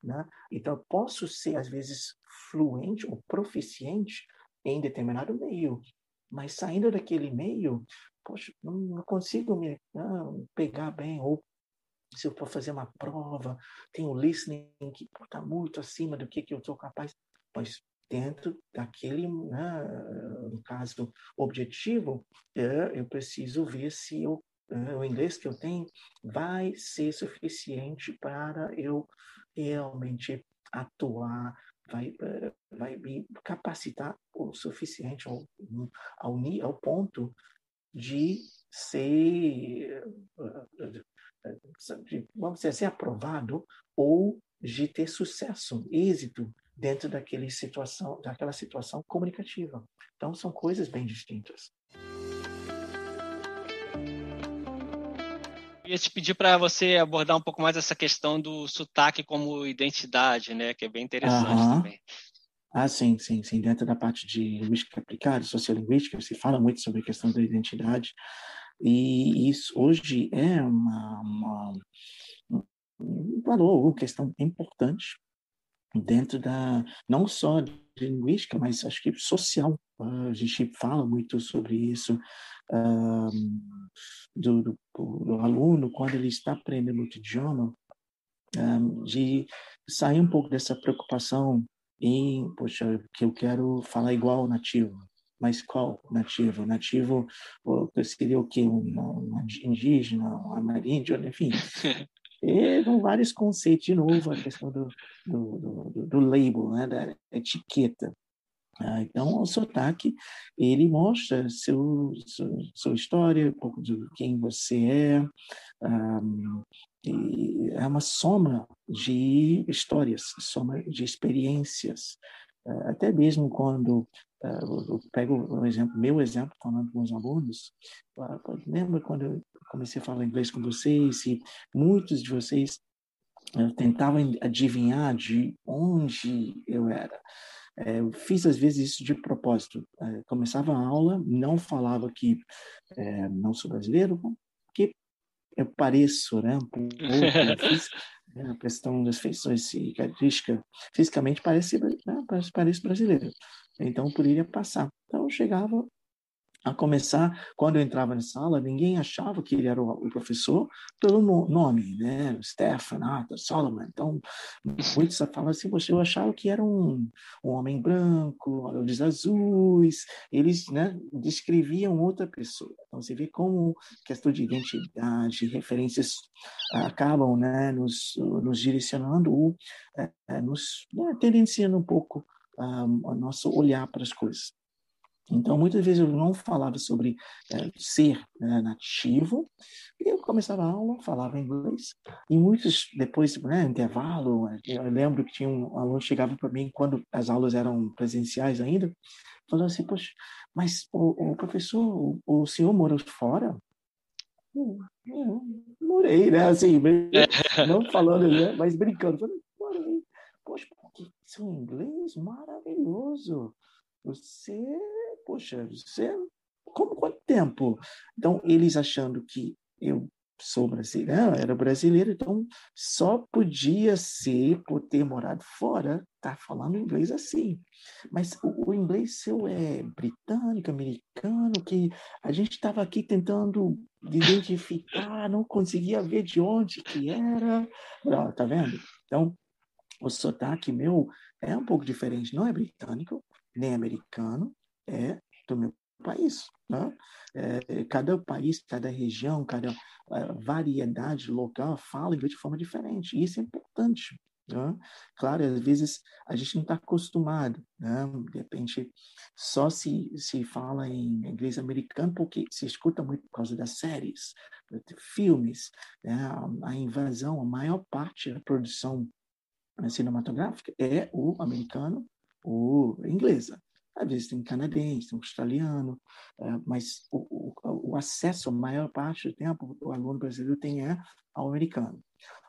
Né? Então, eu posso ser, às vezes, fluente ou proficiente em determinado meio, mas saindo daquele meio, poxa, não, consigo me não, pegar bem, ou se eu for fazer uma prova, tem o listening que está muito acima do que, que eu sou capaz, mas dentro daquele, né, no caso, objetivo, é, eu preciso ver se eu, é, o inglês que eu tenho vai ser suficiente para eu realmente atuar, vai, é, vai me capacitar o suficiente ao, ao, ao ponto de ser, vamos dizer, ser aprovado ou de ter sucesso, êxito dentro daquele situação, daquela situação comunicativa. Então, são coisas bem distintas. Eu ia te pedir para você abordar um pouco mais essa questão do sotaque como identidade, né? Que é bem interessante uhum. também. Ah, sim, sim, sim. Dentro da parte de linguística aplicada, sociolinguística, se fala muito sobre a questão da identidade. E isso hoje é uma, uma um valor, uma questão importante dentro da não só de linguística, mas acho que social. A gente fala muito sobre isso um, do, do, do, aluno quando ele está aprendendo outro idioma, um, de sair um pouco dessa preocupação em, poxa, que eu quero falar igual ao nativo. Mas qual nativo? Nativo seria o quê? Um, um indígena, um ameríndio, enfim. E são vários conceitos, de novo, a questão do, do, do, do label, né, da etiqueta. Ah, então, o sotaque, ele mostra seu, seu, sua história, um pouco de quem você é, um, é uma soma de histórias, soma de experiências. Uh, até mesmo quando uh, eu pego um exemplo, meu exemplo, falando com os alunos, uh, lembra quando eu comecei a falar inglês com vocês e muitos de vocês tentavam adivinhar de onde eu era. É, eu fiz às vezes isso de propósito. É, começava a aula, não falava que é, não sou brasileiro, porque eu pareço, né, um pouco, né, a questão das feições característica, fisicamente parece, né, parece, brasileiro. Então, poderia passar. Então, chegava, a começar, quando eu entrava na sala, ninguém achava que ele era o, professor pelo no, nome, né? Stefan, Arthur, Solomon. Então, muitos falavam assim, eu achava que era um, um homem branco, olhos azuis. Eles né, descreviam outra pessoa. Então, você vê como questão de identidade, referências acabam né, nos, nos direcionando ou é, nos né, tendenciando um pouco um, o nosso olhar para as coisas. Então, muitas vezes eu não falava sobre é, ser né, nativo, e eu começava a aula, falava inglês, e muitos, depois, né, intervalo, eu lembro que tinha um aluno que chegava para mim, quando as aulas eram presenciais ainda, falando assim, poxa, mas o, o professor, o, o, senhor morou fora? Eu, eu morei, né, assim, não falando, né, mas brincando, falei, morei. Poxa, que seu inglês maravilhoso. Você poxa, você, como quanto tempo? Então, eles achando que eu sou brasileiro, era brasileiro, então só podia ser por ter morado fora, tá falando inglês assim. Mas o, o inglês seu é britânico, americano, que a gente estava aqui tentando identificar, não conseguia ver de onde que era. Ó, tá vendo? Então, o sotaque meu é um pouco diferente, não é britânico, nem americano, é do meu país. Né? É, cada país, cada região, cada uh, variedade local fala inglês de forma diferente. E isso é importante. Né? Claro, às vezes a gente não está acostumado. Né? De repente, só se, se fala em inglês americano porque se escuta muito por causa das séries, filmes. Né? A, invasão, a maior parte da produção cinematográfica é o americano, o inglesa. Às vezes tem canadense, tem australiano, é, mas o, o, o, acesso, a maior parte do tempo, o aluno brasileiro tem é ao americano.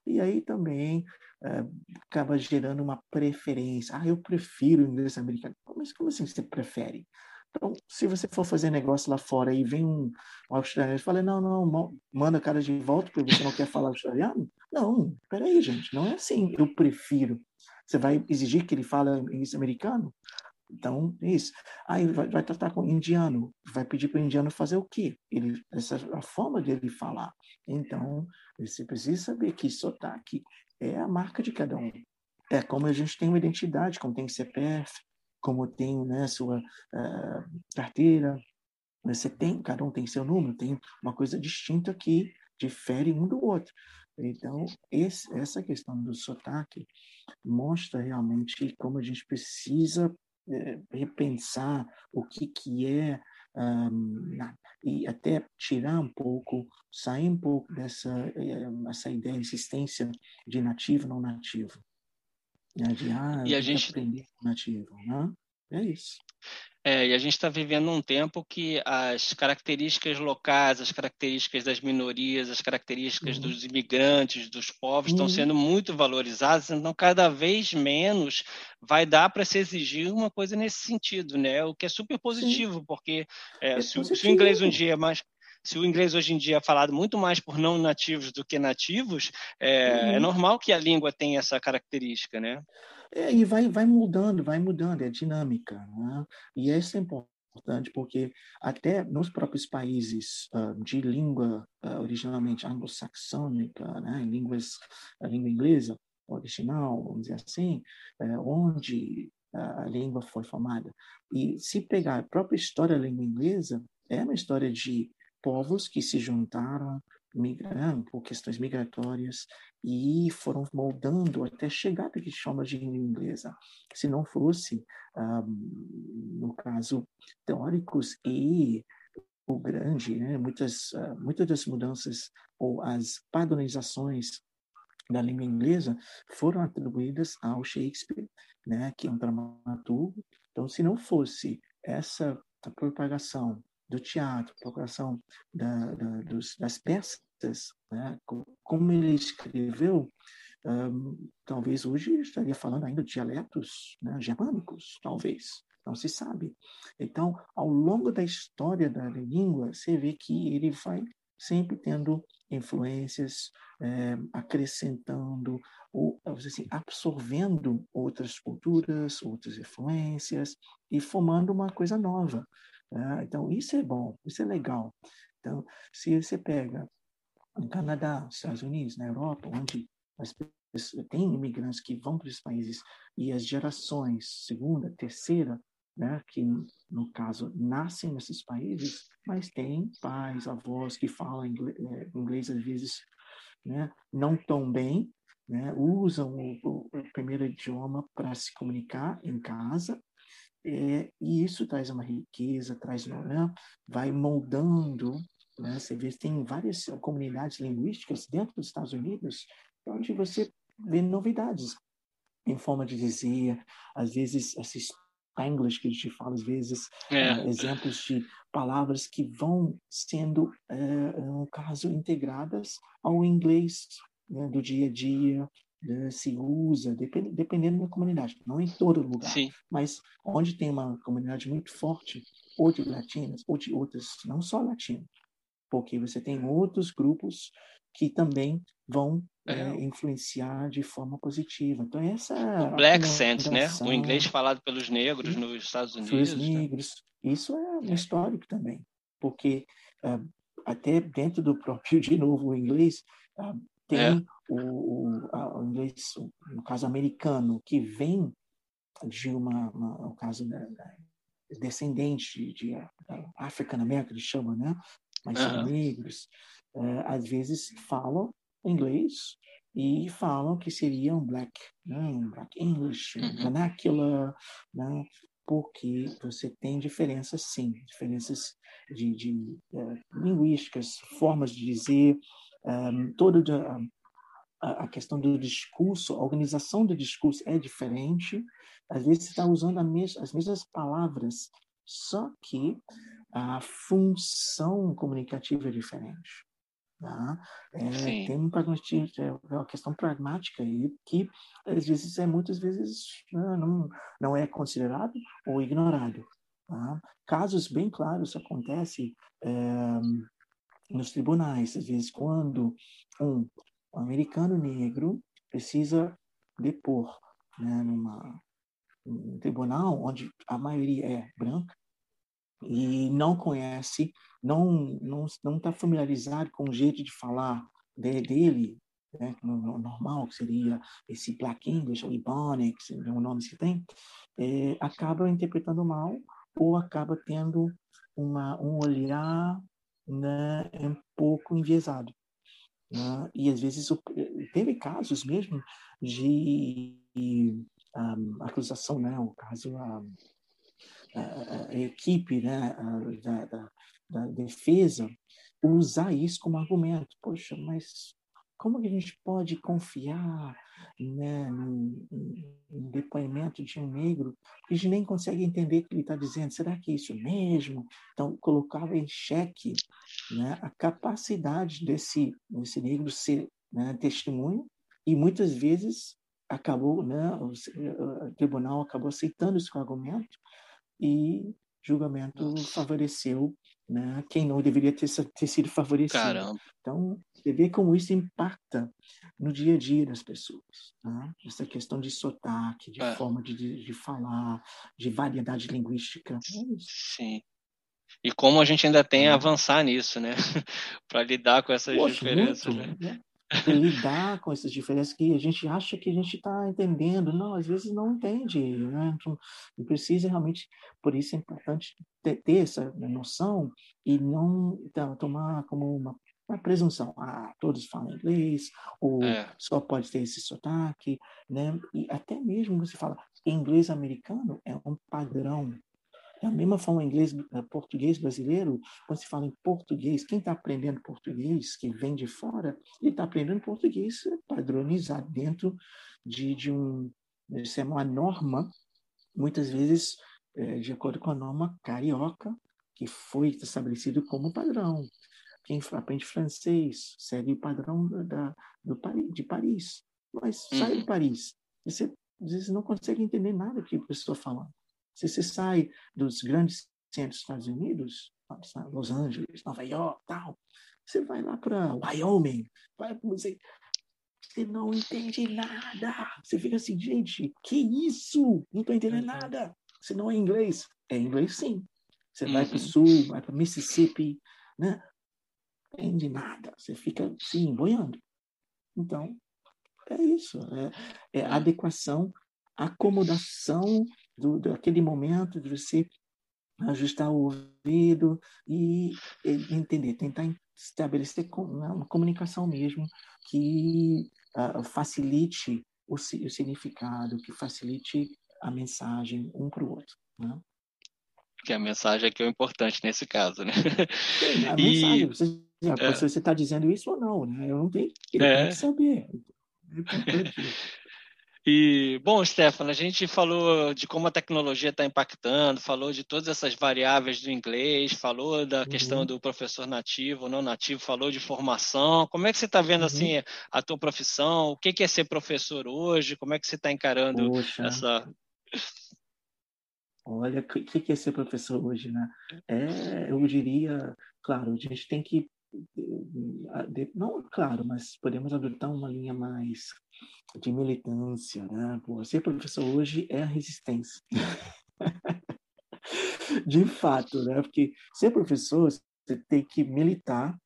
E aí também é, acaba gerando uma preferência. Ah, eu prefiro o inglês americano. Mas como assim você prefere? Então, se você for fazer negócio lá fora e vem um, um australiano e fala, não, não, manda a cara de volta porque você não quer falar australiano? Não, peraí, gente, não é assim, eu prefiro. Você vai exigir que ele fale inglês americano? Então, é isso. Aí vai, vai tratar com o indiano, vai pedir para o indiano fazer o quê? Ele, essa é a forma dele falar. Então, você precisa saber que sotaque é a marca de cada um. É como a gente tem uma identidade, como tem CPF, como tem né, sua uh, carteira. Você tem, cada um tem seu número, tem uma coisa distinta que difere um do outro. Então, esse, essa questão do sotaque mostra realmente como a gente precisa é, repensar o que, que é um, e até tirar um pouco, sair um pouco dessa é, essa ideia, insistência de nativo não nativo. Né? De, ah, e a gente aprender nativo, né? É isso. É, e a gente está vivendo um tempo que as características locais, as características das minorias, as características uhum. dos imigrantes, dos povos, uhum. estão sendo muito valorizadas, então cada vez menos vai dar para se exigir uma coisa nesse sentido, né? O que é super positivo, Sim. porque é, é se, positivo. se, o inglês um dia é mais se o inglês hoje em dia é falado muito mais por não nativos do que nativos, é, é uhum. é normal que a língua tenha essa característica, né? É, e vai, vai mudando, vai mudando, é dinâmica. Né? E isso é importante porque até nos próprios países uh, de língua uh, originalmente anglo-saxônica, né? línguas, a língua inglesa original, vamos dizer assim, é, onde a língua foi formada. E se pegar a própria história da língua inglesa, é uma história de povos que se juntaram, migrando por questões migratórias e foram moldando até chegar a que chama de língua inglesa. Se não fosse, um, no caso, teóricos e o grande, né, muitas, uh, muitas das mudanças ou as padronizações da língua inglesa foram atribuídas ao Shakespeare, né, que é um dramaturgo. Então, se não fosse essa propagação do teatro, procuração da, da, dos, das peças, né? como ele escreveu, um, talvez hoje estaria falando ainda de dialetos né? germânicos, talvez, não se sabe. Então, ao longo da história da língua, você vê que ele vai sempre tendo influências, é, acrescentando ou assim, absorvendo outras culturas, outras influências e formando uma coisa nova. Né? Então, isso é bom, isso é legal. Então, se você pega no Canadá, nos Estados Unidos, na Europa, onde as pessoas, tem imigrantes que vão para os países e as gerações, segunda, terceira, né, que no caso nascem nesses países, mas tem pais, avós que falam inglês, é, inglês às vezes né, não tão bem, né, usam o, o primeiro idioma para se comunicar em casa é, e isso traz uma riqueza, traz, né, vai moldando. Né? Você vê, tem várias comunidades linguísticas dentro dos Estados Unidos onde você vê novidades em forma de dizer, às vezes esses English que a gente fala, às vezes é. uh, exemplos de palavras que vão sendo, uh, no caso, integradas ao inglês né, do dia a dia, se usa, depend, dependendo da comunidade, não em todo lugar, Sim. mas onde tem uma comunidade muito forte, ou de latinas, ou de outras, não só latinas, porque você tem outros grupos que também vão é. É, influenciar de forma positiva. Então, essa o Black Sense, né? O inglês falado pelos negros nos Estados Unidos. Os né? negros. Né? Isso é é. histórico também, porque uh, até dentro do próprio, de novo, o inglês, uh, tem é. o, o, o, inglês, no caso americano, que vem de uma, uma no caso da, da descendente de, de African American, eles chamam, né? Mas são negros, uh, às vezes falam inglês e falam que seria um black, né? um black English, um uhum. vernacular, né? porque você tem diferenças, sim, diferenças de, de uh, linguísticas, formas de dizer, um, toda a, a, questão do discurso, a organização do discurso é diferente. Às vezes você está usando mes as mesmas palavras, só que a função comunicativa é diferente. Tá? É, tem um pragmatismo, é uma questão pragmática aí que às vezes é muitas vezes né, não, não é considerado ou ignorado. Tá? Casos bem claros acontecem é, nos tribunais, às vezes quando um, americano negro precisa depor né, numa um tribunal onde a maioria é branca e não conhece, não não não está familiarizado com o jeito de falar de, dele, né, no, normal que seria esse Black English ou Ebonics, é o nome que tem, é, acaba interpretando mal ou acaba tendo uma um olhar né, um pouco enviesado. Né? E às vezes teve casos mesmo de um, acusação, né? o caso um, a, a equipe né, da, da, da, defesa usar isso como argumento. Poxa, mas como que a gente pode confiar né, depoimento de um negro gente nem consegue entender o que ele está dizendo? Será que é isso mesmo? Então, colocava em xeque né, a capacidade desse, desse negro ser né, testemunho e muitas vezes acabou, né, o, o tribunal acabou aceitando esse argumento e julgamento favoreceu né, quem não deveria ter, ter sido favorecido. Caramba. Então, você vê como isso impacta no dia a dia das pessoas. Né? Essa questão de sotaque, de é. forma de, de falar, de variedade linguística. É Sim. E como a gente ainda tem a avançar nisso, né? Para lidar com essas Poxa, diferenças. Muito, né? né? lidar com essas diferenças que a gente acha que a gente está entendendo. Não, às vezes não entende. Né? Então, precisa realmente, por isso é importante ter, ter essa noção e não então, tomar como uma, uma presunção. Ah, todos falam inglês, ou é. só pode ter esse sotaque. Né? E até mesmo você fala, inglês americano é um padrão da mesma forma, inglês, eh, português brasileiro, quando se fala em português, quem está aprendendo português, que vem de fora, ele está aprendendo português padronizado dentro de, de, um, de uma norma, muitas vezes é, de acordo com a norma carioca, que foi estabelecido como padrão. Quem aprende francês segue o padrão da, do, de Paris. Mas sai de uhum. Paris, você às vezes não consegue entender nada que a pessoa falando. Se você sai dos grandes centros dos Estados Unidos, Los Angeles, Nova York, tal, você vai lá para Wyoming, vai você, você não entende nada. Você fica assim, gente, que isso? Não estou entendendo uhum. nada. Você não é inglês? É inglês sim. Você vai para o uhum. sul, vai para Mississippi, né? Entende nada. Você fica assim, boiando. Então, é isso. É, é adequação, acomodação do, daquele momento de você ajustar o ouvido e, e entender, tentar estabelecer né, uma comunicação mesmo que uh, facilite o, o, significado, que facilite a mensagem um para o outro. Né? Que a mensagem é que é o importante nesse caso, né? a e... mensagem, você, é. se você está dizendo isso ou não, né? Eu não tenho, é. que saber. É importante. E, bom, Stefano, a gente falou de como a tecnologia está impactando, falou de todas essas variáveis do inglês, falou da uhum. questão do professor nativo ou não nativo, falou de formação. Como é que você está vendo, uhum. assim, a tua profissão? O que é ser professor hoje? Como é que você está encarando Poxa. essa... Olha, o que é ser professor hoje, né? É, eu diria, claro, a gente tem que não, claro, mas podemos adotar uma linha mais de militância, né? Ser professor hoje é a resistência. de fato, né? Porque ser professor, você tem que militar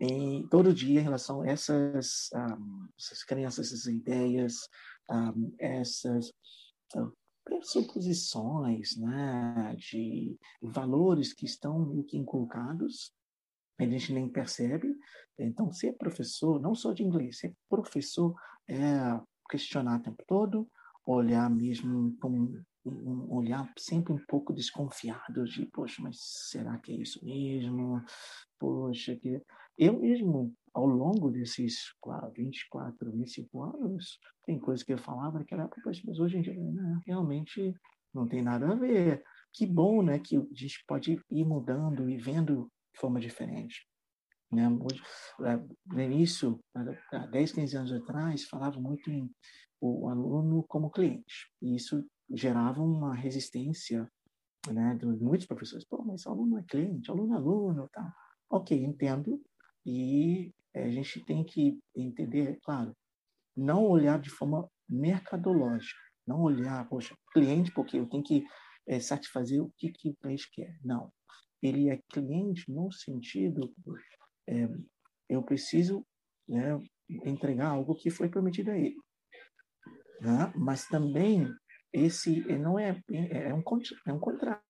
em todo dia em relação a essas, um, essas crenças, essas ideias, um, essas pressuposições, né, de valores que estão inculcados, a gente nem percebe. Então, ser professor, não só de inglês, ser professor é questionar o tempo todo, olhar mesmo com um olhar sempre um pouco desconfiado de, poxa, mas será que é isso mesmo? Poxa, que eu mesmo, ao longo desses 24, 25 anos, tem coisas que eu falava naquela época, mas hoje em dia, né, realmente não tem nada a ver. Que bom, né, que a gente pode ir mudando e vendo de forma diferente. Né? É, no início, há 10, 15 anos atrás, falava muito em o aluno como cliente. E isso gerava uma resistência né, de muitos professores. Pô, mas aluno é cliente, aluno é aluno, tá? Ok, entendo. E eh, a gente tem que entender, claro, não olhar de forma mercadológica, não olhar, poxa, cliente, porque eu tenho que é, satisfazer o que, que o país quer. Não. Ele é cliente no sentido, é, eu preciso né, entregar algo que foi prometido a ele. Né? Mas também esse não é, é, um, é um contrato.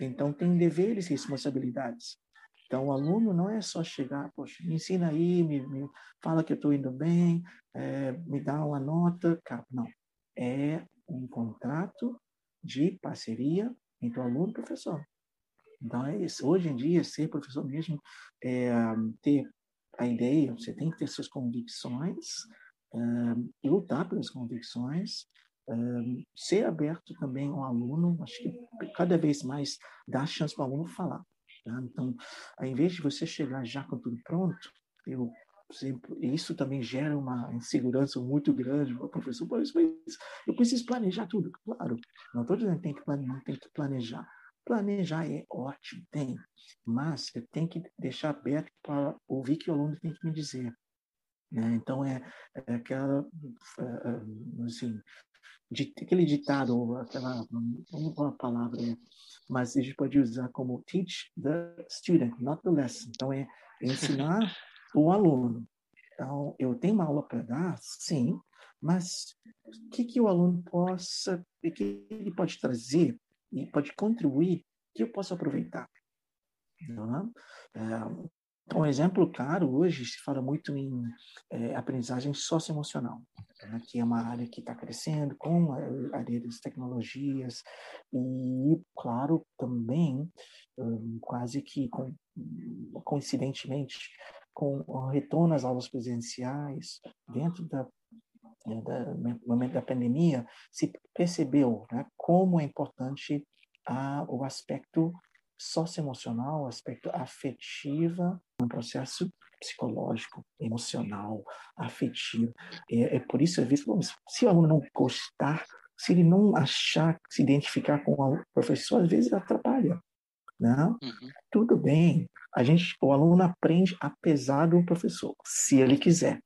Então, tem deveres e responsabilidades. Então, o aluno não é só chegar, poxa, me ensina aí, me, me fala que eu estou indo bem, é, me dá uma nota. Não. É um contrato de parceria entre o aluno e o professor. Então, é isso. Hoje em dia, ser professor mesmo é ter a ideia, você tem que ter suas convicções, é, lutar pelas convicções, é, ser aberto também ao aluno, acho que cada vez mais dá chance para o aluno falar. Tá? Então, ao invés de você chegar já com tudo pronto, eu sempre, isso também gera uma insegurança muito grande para o professor. Mas eu preciso planejar tudo, claro. Não estou dizendo que tem que planejar, planejar. É ótimo, tem, mas eu tenho que deixar aberto para ouvir que o aluno tem que me dizer. Né? Então, é, é aquela, é, é, assim, de, aquele ditado, aquela, não qual a palavra é, mas a gente pode usar como teach the student, not the lesson. Então, é ensinar o aluno. Então, eu tenho uma aula para dar, sim, mas o que, que o aluno possa, o que ele pode trazer e pode contribuir que eu possa aproveitar. Não é? é um exemplo claro hoje se fala muito em é, aprendizagem socioemocional, né, que é uma área que está crescendo com a área das tecnologias e, claro, também um, quase que com, coincidentemente com o retorno às aulas presenciais dentro da né, do momento da pandemia se percebeu né, como é importante a, o aspecto socioemocional, aspecto afetivo, um processo psicológico, emocional, afetivo. É, é por isso, às vezes, se o aluno não gostar, se ele não achar, se identificar com o professor, às vezes atrapalha. Né? Uhum. Tudo bem. A gente, o aluno aprende apesar do professor, se ele quiser.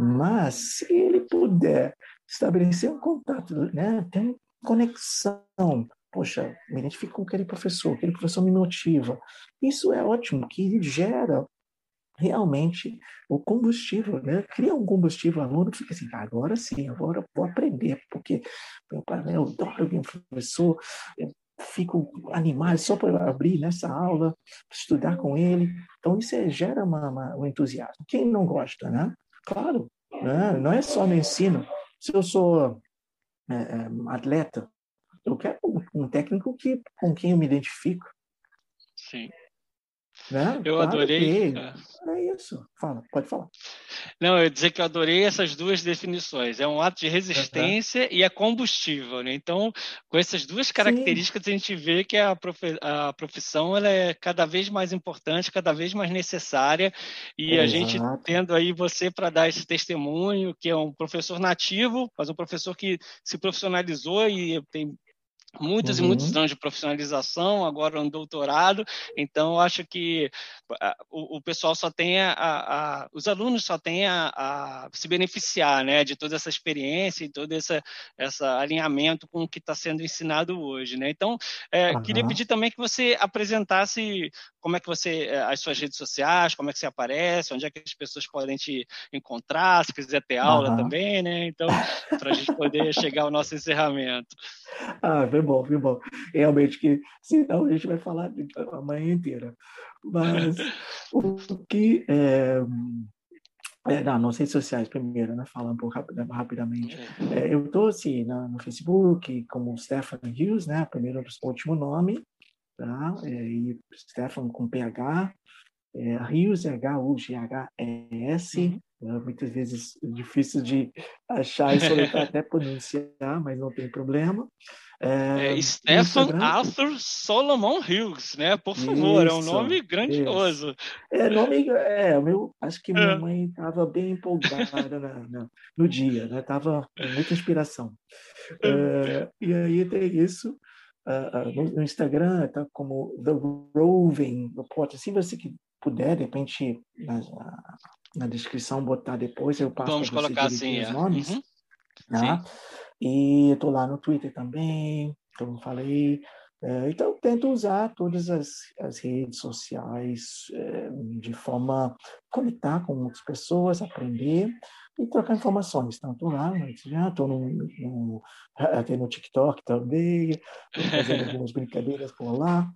Mas se ele puder estabelecer um contato, né, ter conexão poxa, me identifico com aquele professor, aquele professor me motiva. Isso é ótimo, que gera realmente o combustível, né? Cria um combustível, o aluno fica assim, ah, agora sim, agora vou aprender, porque meu pai, né, eu adoro meu professor, eu fico animado só para abrir nessa aula, estudar com ele. Então, isso gera uma, uma, um entusiasmo. Quem não gosta, né? Claro, né? não é só no ensino. Se eu sou é, é, atleta, eu quero um técnico que, com quem eu me identifico. Sim. Né? Eu claro adorei. É. é isso. Fala, pode falar. Não, eu ia dizer que eu adorei essas duas definições. É um ato de resistência uhum. e é combustível. Né? Então, com essas duas características, Sim. a gente vê que a, prof... a profissão ela é cada vez mais importante, cada vez mais necessária. E Exato. a gente tendo aí você para dar esse testemunho, que é um professor nativo, mas um professor que se profissionalizou e tem muitos uhum. e muitos anos de profissionalização, agora um doutorado, então eu acho que o, o pessoal só tem a, a, os alunos só têm a, a, se beneficiar, né, de toda essa experiência e todo esse essa alinhamento com o que está sendo ensinado hoje, né, então é, uhum. queria pedir também que você apresentasse como é que você, é, as suas redes sociais, como é que você aparece, onde é que as pessoas podem te encontrar, se quiser ter aula uhum. também, né, então, para a gente poder chegar ao nosso encerramento. Ah, foi bom, foi bom. Realmente que, senão a gente vai falar a manhã inteira. Mas o que é, é, não, nas redes sociais primeiro, né? Falando um pouco rapidamente. É, eu estou assim, no, no Facebook como Stefan Hughes, né? Primeiro último nome, tá? É, e Stefan com PH, é, Hughes, H-U-G-H-E-S. Uhum. É, muitas vezes é difícil de achar e soletrar até pronunciar, mas não tem problema. É, é, Stefan Arthur Solomon Hughes, né? Por favor, isso, é um nome grandioso. Isso. É, nome, é, meu, acho que minha é. mãe estava bem empolgada na, na, no dia, né? Tava com muita inspiração. É, e aí tem isso. Uh, uh, no, no, Instagram tá como The Roving Report. Se você que puder, de repente, na, na descrição botar depois, eu passo Vamos colocar assim, os nomes. Uhum. Né? E estou lá no Twitter também, como falei. É, então, tento usar todas as, as redes sociais é, de forma a conectar com outras pessoas, aprender e trocar informações. Então, estou lá, estou no, no, até no TikTok também, estou fazendo algumas brincadeiras por lá.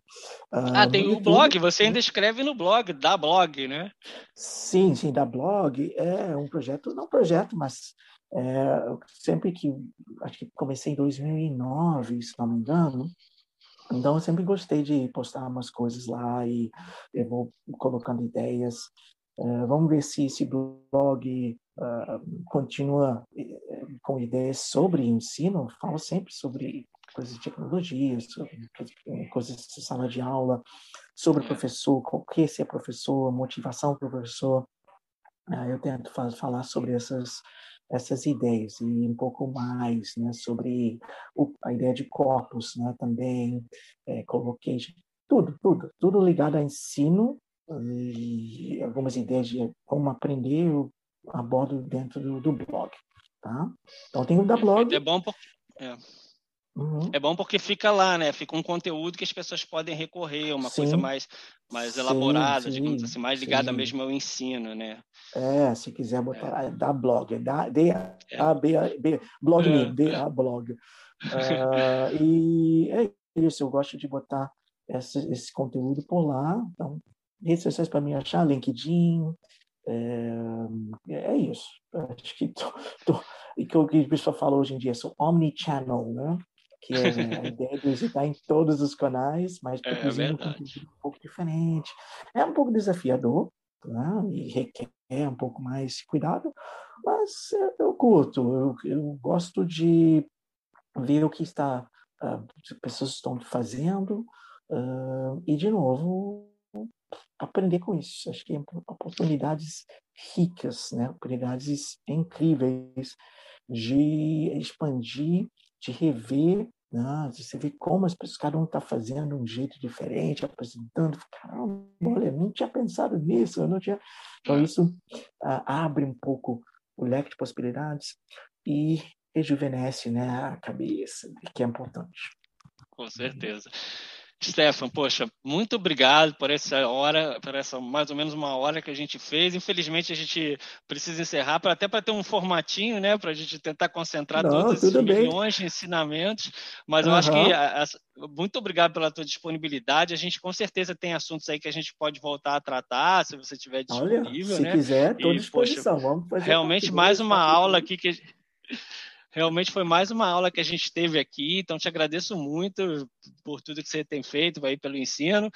Ah, ah tem o blog, você ainda escreve no blog, da blog, né? Sim, sim, da blog. É um projeto, não projeto, mas é, sempre que, acho que comecei em 2009, se não me engano, então eu sempre gostei de postar umas coisas lá e eu vou colocando ideias. É, vamos ver se esse blog uh, continua com ideias sobre ensino. Falo sempre sobre coisas de tecnologia, sobre coisas de sala de aula, sobre professor, o que é ser professor, motivação para o professor. Uh, eu tento falar sobre essas essas ideias e um pouco mais né, sobre o, a ideia de corpos né, também, é, coloquei tudo, tudo, tudo ligado a ensino e algumas ideias de como aprender abordo dentro do, do blog, tá? Então tem o da blog. É bom porque... É. Uhum. É bom porque fica lá, né? Fica um conteúdo que as pessoas podem recorrer, uma sim. coisa mais, mais elaborada, sim, digamos assim, mais ligada mesmo ao ensino, né? É, se quiser botar, é. dá blog, é da, D, A, é. B, A, B, blog é. D, A, blog. Uh, e é isso, eu gosto de botar esse, esse conteúdo por lá. Então, redes sociais para mim achar, LinkedIn, é, é isso. Acho que tô, tô, e que o que o pessoal fala hoje em dia, sou omnichannel, né? que é a ideia de estar em todos os canais, mas é, produzindo é um conteúdo um pouco diferente. É um pouco desafiador, né? e requer um pouco mais cuidado, mas eu curto, eu, eu gosto de ver o que está uh, as pessoas estão fazendo uh, e, de novo, aprender com isso. Acho que é oportunidades ricas, né? oportunidades incríveis de expandir, de rever né? Você vê como as pessoas, cada um está fazendo um jeito diferente, apresentando. Caramba, olha, não tinha pensado nisso, eu não tinha. Então, isso abre um pouco o leque de possibilidades e rejuvenesce né, a cabeça, que é importante. Com certeza. Stefan, poxa, muito obrigado por essa hora, por essa mais ou menos uma hora que a gente fez. Infelizmente a gente precisa encerrar, pra, até para ter um formatinho, né, para a gente tentar concentrar Não, todos esses milhões de ensinamentos. Mas uhum. eu acho que a, a, muito obrigado pela tua disponibilidade. A gente com certeza tem assuntos aí que a gente pode voltar a tratar, se você tiver disponível, Olha, se né? quiser, estou à disposição. Poxa, Vamos fazer realmente mais uma aula aqui que Realmente foi mais uma aula que a gente teve aqui, então te agradeço muito por tudo que você tem feito aí pelo ensino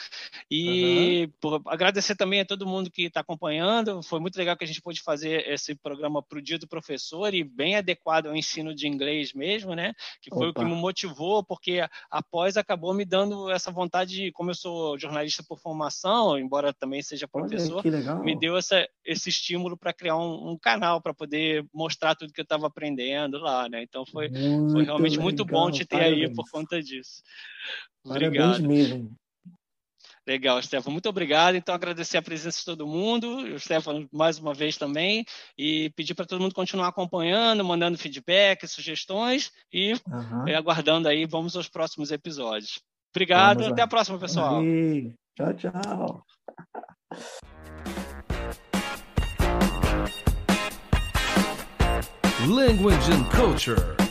e uhum. por agradecer também a todo mundo que está acompanhando. Foi muito legal que a gente pôde fazer esse programa para o Dia do Professor e bem adequado ao ensino de inglês mesmo, né? Que foi Opa. o que me motivou, porque após acabou me dando essa vontade, de, como eu sou jornalista por formação, embora também seja professor, me deu essa, esse estímulo para criar um, um canal para poder mostrar tudo que eu estava aprendendo lá lá, né? Então foi, foi realmente legal, muito bom te ter parabéns. aí por conta disso. Obrigado. Parabéns mesmo. Legal, Stefano. Muito obrigado. Então, agradecer a presença de todo mundo, o Stefano mais uma vez também, e pedir para todo mundo continuar acompanhando, mandando feedback, sugestões e uhum. aguardando aí. Vamos aos próximos episódios. Obrigado. Até a próxima, pessoal. Aí. Tchau, tchau. Language and Culture.